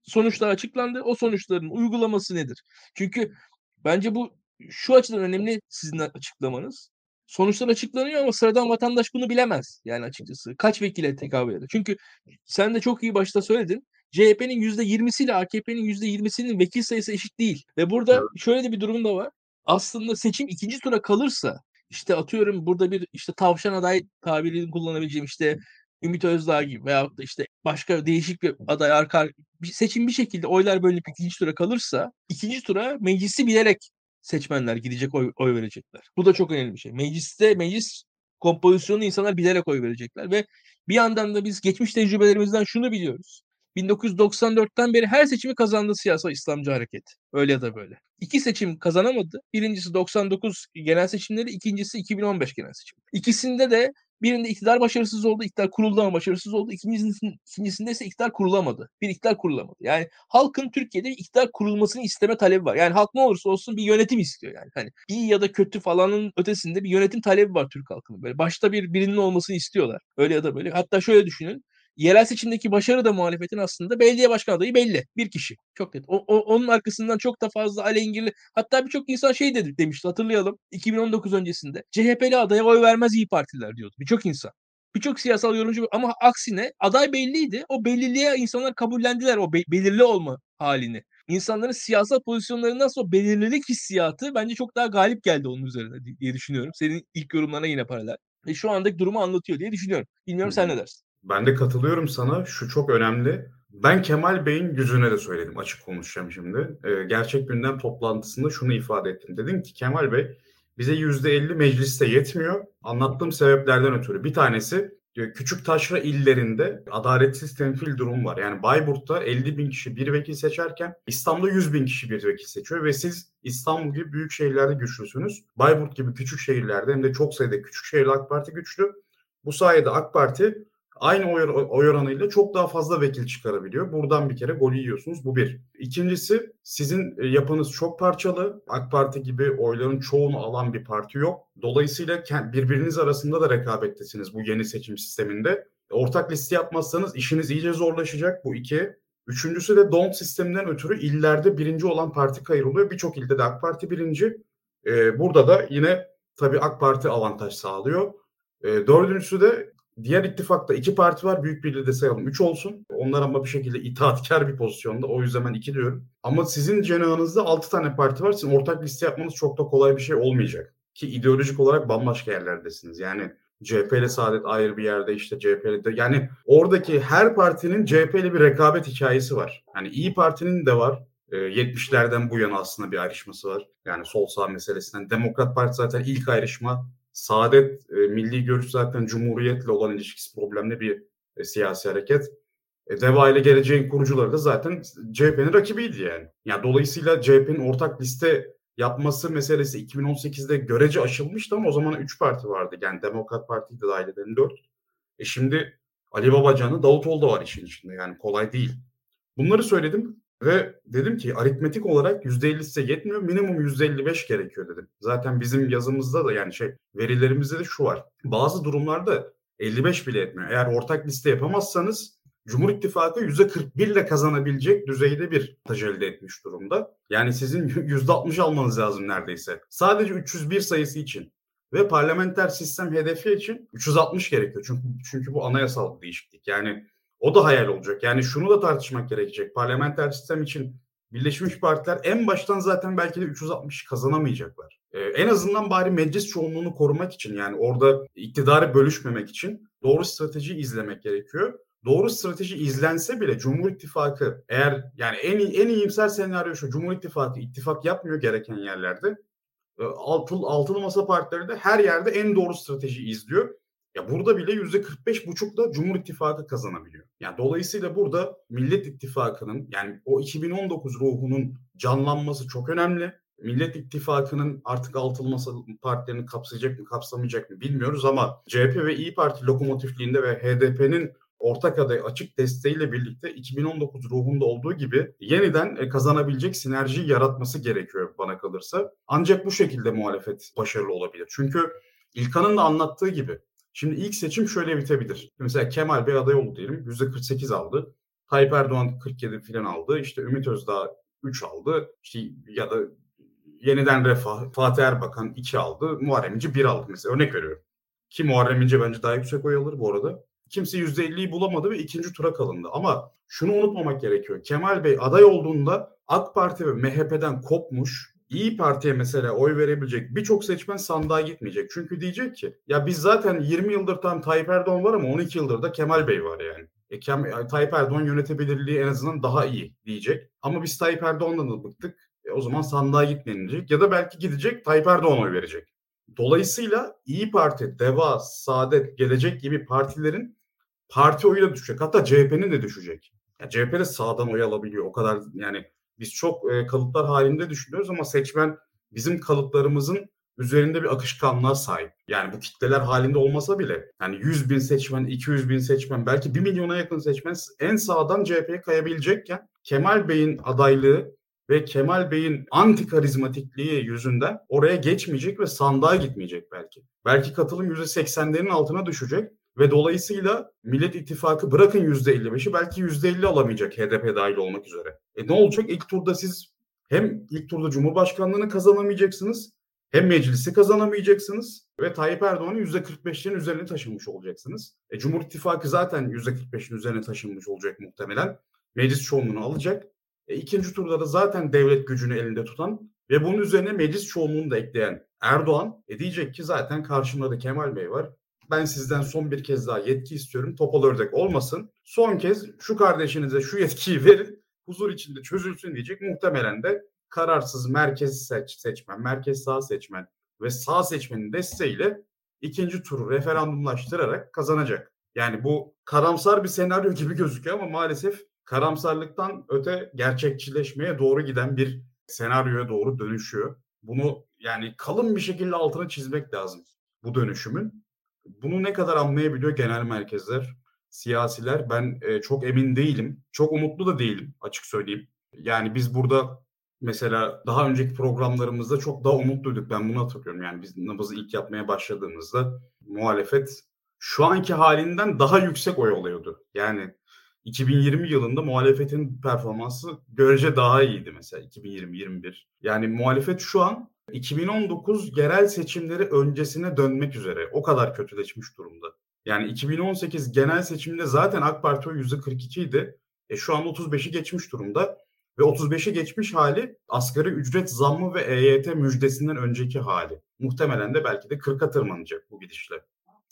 B: sonuçlar açıklandı. O sonuçların uygulaması nedir? Çünkü bence bu şu açıdan önemli sizin açıklamanız. Sonuçlar açıklanıyor ama sıradan vatandaş bunu bilemez yani açıkçası. Kaç vekile tekabül eder? Çünkü sen de çok iyi başta söyledin. CHP'nin %20'siyle AKP'nin %20'sinin vekil sayısı eşit değil. Ve burada şöyle de bir durum da var. Aslında seçim ikinci tura kalırsa işte atıyorum burada bir işte tavşan aday tabirini kullanabileceğim işte Ümit Özdağ gibi veyahut da işte başka değişik bir aday arka bir seçim bir şekilde oylar bölünüp ikinci tura kalırsa ikinci tura meclisi bilerek seçmenler gidecek oy, oy verecekler. Bu da çok önemli bir şey. Mecliste meclis kompozisyonu insanlar bilerek oy verecekler ve bir yandan da biz geçmiş tecrübelerimizden şunu biliyoruz. 1994'ten beri her seçimi kazandı siyasal İslamcı hareket. Öyle ya da böyle. İki seçim kazanamadı. Birincisi 99 genel seçimleri, ikincisi 2015 genel seçim. İkisinde de Birinde iktidar başarısız oldu, iktidar kuruldu ama başarısız oldu. İkincisinde, ise iktidar kurulamadı. Bir iktidar kurulamadı. Yani halkın Türkiye'de iktidar kurulmasını isteme talebi var. Yani halk ne olursa olsun bir yönetim istiyor yani. Hani iyi ya da kötü falanın ötesinde bir yönetim talebi var Türk halkının. Böyle başta bir birinin olmasını istiyorlar. Öyle ya da böyle. Hatta şöyle düşünün yerel seçimdeki başarı da muhalefetin aslında belediye başkan adayı belli. Bir kişi. Çok net. O, o, onun arkasından çok da fazla alengirli. Hatta birçok insan şey dedi demişti hatırlayalım. 2019 öncesinde. CHP'li adaya oy vermez iyi Partiler diyordu. Birçok insan. Birçok siyasal yorumcu ama aksine aday belliydi. O belliliğe insanlar kabullendiler o be- belirli olma halini. İnsanların siyasal pozisyonlarından sonra belirlilik hissiyatı bence çok daha galip geldi onun üzerine diye düşünüyorum. Senin ilk yorumlarına yine paralel. Ve şu andaki durumu anlatıyor diye düşünüyorum. Bilmiyorum sen ne dersin?
C: Ben de katılıyorum sana. Şu çok önemli. Ben Kemal Bey'in yüzüne de söyledim. Açık konuşacağım şimdi. Ee, gerçek gündem toplantısında şunu ifade ettim. Dedim ki Kemal Bey bize %50 mecliste yetmiyor. Anlattığım sebeplerden ötürü. Bir tanesi e, küçük taşra illerinde adaletsiz temsil durum var. Yani Bayburt'ta 50 bin kişi bir vekil seçerken İstanbul'da 100 bin kişi bir vekil seçiyor ve siz İstanbul gibi büyük şehirlerde güçlüsünüz. Bayburt gibi küçük şehirlerde hem de çok sayıda küçük şehirde AK Parti güçlü. Bu sayede AK Parti aynı oy, oy oranıyla çok daha fazla vekil çıkarabiliyor. Buradan bir kere gol yiyorsunuz. Bu bir. İkincisi sizin e, yapınız çok parçalı. AK Parti gibi oyların çoğunu alan bir parti yok. Dolayısıyla birbiriniz arasında da rekabettesiniz bu yeni seçim sisteminde. Ortak liste yapmazsanız işiniz iyice zorlaşacak. Bu iki. Üçüncüsü de DONT sisteminden ötürü illerde birinci olan parti kayrılıyor. Birçok ilde de AK Parti birinci. Ee, burada da yine tabii AK Parti avantaj sağlıyor. E, dördüncüsü de Diğer ittifakta iki parti var. Büyük birliği de sayalım. Üç olsun. Onlar ama bir şekilde itaatkar bir pozisyonda. O yüzden ben iki diyorum. Ama sizin cenahınızda altı tane parti var. Sizin ortak liste yapmanız çok da kolay bir şey olmayacak. Ki ideolojik olarak bambaşka yerlerdesiniz. Yani CHP ile Saadet ayrı bir yerde işte CHP ile de yani oradaki her partinin CHP ile bir rekabet hikayesi var. Yani İyi Parti'nin de var. 70'lerden bu yana aslında bir ayrışması var. Yani sol sağ meselesinden. Demokrat Parti zaten ilk ayrışma Saadet, e, milli görüş zaten Cumhuriyet'le olan ilişkisi problemli bir e, siyasi hareket. E, Deva ile geleceğin kurucuları da zaten CHP'nin rakibiydi yani. yani dolayısıyla CHP'nin ortak liste yapması meselesi 2018'de görece aşılmıştı ama o zaman 3 parti vardı. Yani Demokrat Parti'yi de dahil edelim 4. E şimdi Ali Babacan'ı Davutoğlu da var işin içinde yani kolay değil. Bunları söyledim. Ve dedim ki aritmetik olarak %50 size yetmiyor. Minimum %55 gerekiyor dedim. Zaten bizim yazımızda da yani şey verilerimizde de şu var. Bazı durumlarda 55 bile etmiyor. Eğer ortak liste yapamazsanız Cumhur İttifakı %41 ile kazanabilecek düzeyde bir avantaj elde etmiş durumda. Yani sizin [LAUGHS] %60 almanız lazım neredeyse. Sadece 301 sayısı için. Ve parlamenter sistem hedefi için 360 gerekiyor. Çünkü çünkü bu anayasal değişiklik. Yani o da hayal olacak. Yani şunu da tartışmak gerekecek. Parlamenter sistem için Birleşmiş Partiler en baştan zaten belki de 360 kazanamayacaklar. Ee, en azından bari meclis çoğunluğunu korumak için yani orada iktidarı bölüşmemek için doğru strateji izlemek gerekiyor. doğru strateji izlense bile Cumhur İttifakı eğer yani en en iyimser senaryo şu Cumhur İttifakı ittifak yapmıyor gereken yerlerde. E, altılı, altılı masa partileri de her yerde en doğru strateji izliyor. Ya burada bile yüzde 45 buçukla Cumhur İttifakı kazanabiliyor. Yani dolayısıyla burada Millet İttifakı'nın yani o 2019 ruhunun canlanması çok önemli. Millet İttifakı'nın artık altılı masa partilerini kapsayacak mı kapsamayacak mı bilmiyoruz ama CHP ve İyi Parti lokomotifliğinde ve HDP'nin ortak aday açık desteğiyle birlikte 2019 ruhunda olduğu gibi yeniden e, kazanabilecek sinerjiyi yaratması gerekiyor bana kalırsa. Ancak bu şekilde muhalefet başarılı olabilir. Çünkü İlkan'ın da anlattığı gibi şimdi ilk seçim şöyle bitebilir. Mesela Kemal Bey aday oldu diyelim %48 aldı. Tayyip Erdoğan 47 falan aldı. İşte Ümit Özdağ 3 aldı. İşte ya da yeniden Refah, Fatih Erbakan 2 aldı. Muharrem İnce 1 aldı mesela. Örnek veriyorum. Ki Muharrem İnce bence daha yüksek oy alır bu arada. Kimse %50'yi bulamadı ve ikinci tura kalındı. Ama şunu unutmamak gerekiyor. Kemal Bey aday olduğunda AK Parti ve MHP'den kopmuş, İyi Parti'ye mesela oy verebilecek birçok seçmen sandığa gitmeyecek. Çünkü diyecek ki ya biz zaten 20 yıldır tam Tayyip Erdoğan var ama 12 yıldır da Kemal Bey var yani. E, Kem, Tayyip Erdoğan yönetebilirliği en azından daha iyi diyecek. Ama biz Tayyip Erdoğan'dan da bıktık. E, o zaman sandığa gitmeyecek ya da belki gidecek Tayyip Erdoğan oy verecek. Dolayısıyla İyi Parti, Deva, Saadet, Gelecek gibi partilerin parti oyu da düşecek. Hatta CHP'nin de düşecek. Ya CHP de sağdan oy alabiliyor. O kadar yani biz çok e, kalıplar halinde düşünüyoruz ama seçmen bizim kalıplarımızın üzerinde bir akışkanlığa sahip. Yani bu kitleler halinde olmasa bile yani 100 bin seçmen, 200 bin seçmen, belki 1 milyona yakın seçmen en sağdan CHP'ye kayabilecekken Kemal Bey'in adaylığı ve Kemal Bey'in anti karizmatikliği yüzünden oraya geçmeyecek ve sandığa gitmeyecek belki. Belki katılım %80'lerin altına düşecek ve dolayısıyla Millet İttifakı bırakın %55'i belki %50 alamayacak HDP dahil olmak üzere. E ne olacak? İlk turda siz hem ilk turda Cumhurbaşkanlığını kazanamayacaksınız hem meclisi kazanamayacaksınız ve Tayyip Erdoğan'ın %45'lerin üzerine taşınmış olacaksınız. E, Cumhur İttifakı zaten %45'in üzerine taşınmış olacak muhtemelen. Meclis çoğunluğunu alacak. E, ikinci turda da zaten devlet gücünü elinde tutan ve bunun üzerine meclis çoğunluğunu da ekleyen Erdoğan e, diyecek ki zaten karşımda da Kemal Bey var. Ben sizden son bir kez daha yetki istiyorum. Topal ördek olmasın. Son kez şu kardeşinize şu yetkiyi verin. Huzur içinde çözülsün diyecek. Muhtemelen de kararsız merkez seç, seçmen, merkez sağ seçmen ve sağ seçmenin desteğiyle ikinci turu referandumlaştırarak kazanacak. Yani bu karamsar bir senaryo gibi gözüküyor ama maalesef karamsarlıktan öte gerçekçileşmeye doğru giden bir senaryoya doğru dönüşüyor. Bunu yani kalın bir şekilde altına çizmek lazım bu dönüşümün. Bunu ne kadar anlayabiliyor genel merkezler, siyasiler ben e, çok emin değilim. Çok umutlu da değilim açık söyleyeyim. Yani biz burada mesela daha önceki programlarımızda çok daha umutluyduk. Ben bunu hatırlıyorum. Yani biz nabızı ilk yapmaya başladığımızda muhalefet şu anki halinden daha yüksek oy alıyordu. Yani 2020 yılında muhalefetin performansı görece daha iyiydi mesela 2020-21. Yani muhalefet şu an 2019 yerel seçimleri öncesine dönmek üzere. O kadar kötüleşmiş durumda. Yani 2018 genel seçimde zaten AK Parti oyu %42 idi. E şu an 35'i geçmiş durumda. Ve 35'i geçmiş hali asgari ücret zammı ve EYT müjdesinden önceki hali. Muhtemelen de belki de 40'a tırmanacak bu gidişle.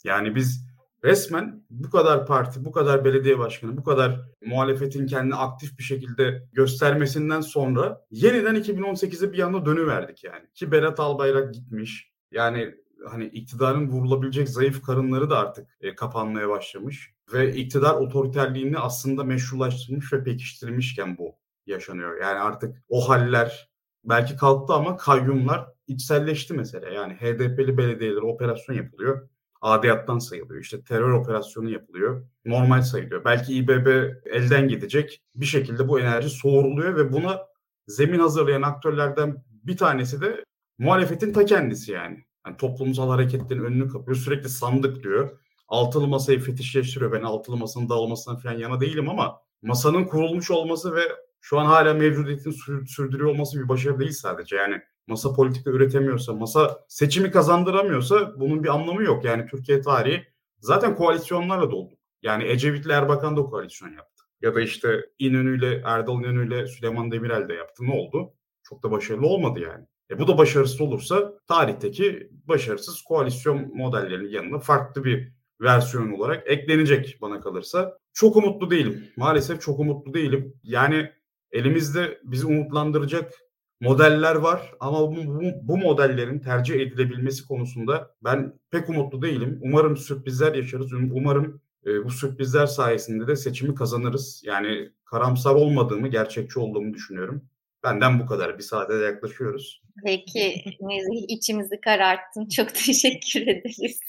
C: Yani biz resmen bu kadar parti, bu kadar belediye başkanı, bu kadar muhalefetin kendini aktif bir şekilde göstermesinden sonra yeniden 2018'e bir anda dönüverdik yani. Ki Berat Albayrak gitmiş. Yani hani iktidarın vurulabilecek zayıf karınları da artık e, kapanmaya başlamış ve iktidar otoriterliğini aslında meşrulaştırmış ve pekiştirmişken bu yaşanıyor. Yani artık o haller belki kalktı ama kayyumlar içselleşti mesela. Yani HDP'li belediyeler operasyon yapılıyor adiyattan sayılıyor. İşte terör operasyonu yapılıyor. Normal sayılıyor. Belki İBB elden gidecek. Bir şekilde bu enerji soğuruluyor ve buna zemin hazırlayan aktörlerden bir tanesi de muhalefetin ta kendisi yani. yani toplumsal hareketlerin önünü kapıyor. Sürekli sandık diyor. Altılı masayı fetişleştiriyor. Ben altılı masanın dağılmasına falan yana değilim ama masanın kurulmuş olması ve şu an hala mevcudiyetini sürdürüyor olması bir başarı değil sadece. Yani masa politika üretemiyorsa, masa seçimi kazandıramıyorsa bunun bir anlamı yok. Yani Türkiye tarihi zaten koalisyonlarla doldu. Yani Ecevit'le Erbakan da koalisyon yaptı. Ya da işte İnönü'yle, Erdal İnönü'yle Süleyman Demirel de yaptı. Ne oldu? Çok da başarılı olmadı yani. E bu da başarısız olursa tarihteki başarısız koalisyon modellerinin yanında farklı bir versiyon olarak eklenecek bana kalırsa. Çok umutlu değilim. Maalesef çok umutlu değilim. Yani elimizde bizi umutlandıracak modeller var ama bu, bu, bu modellerin tercih edilebilmesi konusunda ben pek umutlu değilim. Umarım sürprizler yaşarız. Umarım e, bu sürprizler sayesinde de seçimi kazanırız. Yani karamsar olmadığımı, gerçekçi olduğumu düşünüyorum. Benden bu kadar. Bir saate yaklaşıyoruz.
A: Peki Nezih içimizi kararttın. Çok [LAUGHS] teşekkür ederiz.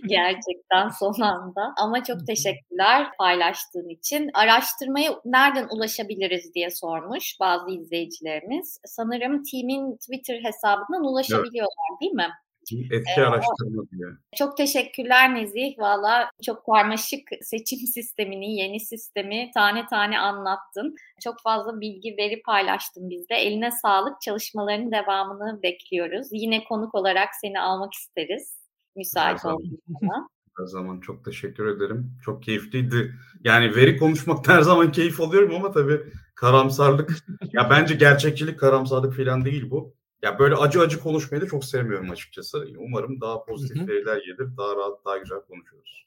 A: [LAUGHS] Gerçekten son anda. Ama çok teşekkürler paylaştığın için. Araştırmaya nereden ulaşabiliriz diye sormuş bazı izleyicilerimiz. Sanırım Team'in Twitter hesabından ulaşabiliyorlar evet. değil mi?
C: Etki ee, araştırma diyor.
A: Çok teşekkürler Nezih. Valla çok karmaşık seçim [LAUGHS] sistemini, yeni sistemi tane tane anlattın. Çok fazla bilgi, veri paylaştın bizde. Eline sağlık. Çalışmaların devamını bekliyoruz. Yine konuk olarak seni almak isteriz. Müsait olduğunda. [LAUGHS]
C: Her zaman çok teşekkür ederim. Çok keyifliydi. Yani veri konuşmakta her zaman keyif alıyorum ama tabii karamsarlık [LAUGHS] ya bence gerçekçilik karamsarlık falan değil bu. Ya böyle acı acı konuşmayı da çok sevmiyorum açıkçası. Umarım daha pozitif Hı-hı. veriler gelir, daha rahat, daha güzel konuşuruz.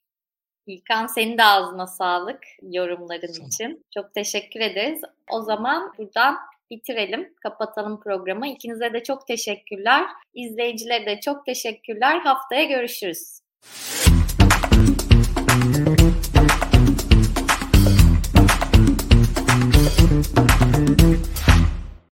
A: İlkan senin de ağzına sağlık yorumların Sağ için. Çok teşekkür ederiz. O zaman buradan bitirelim, kapatalım programı. İkinize de çok teşekkürler. İzleyicilere de çok teşekkürler. Haftaya görüşürüz.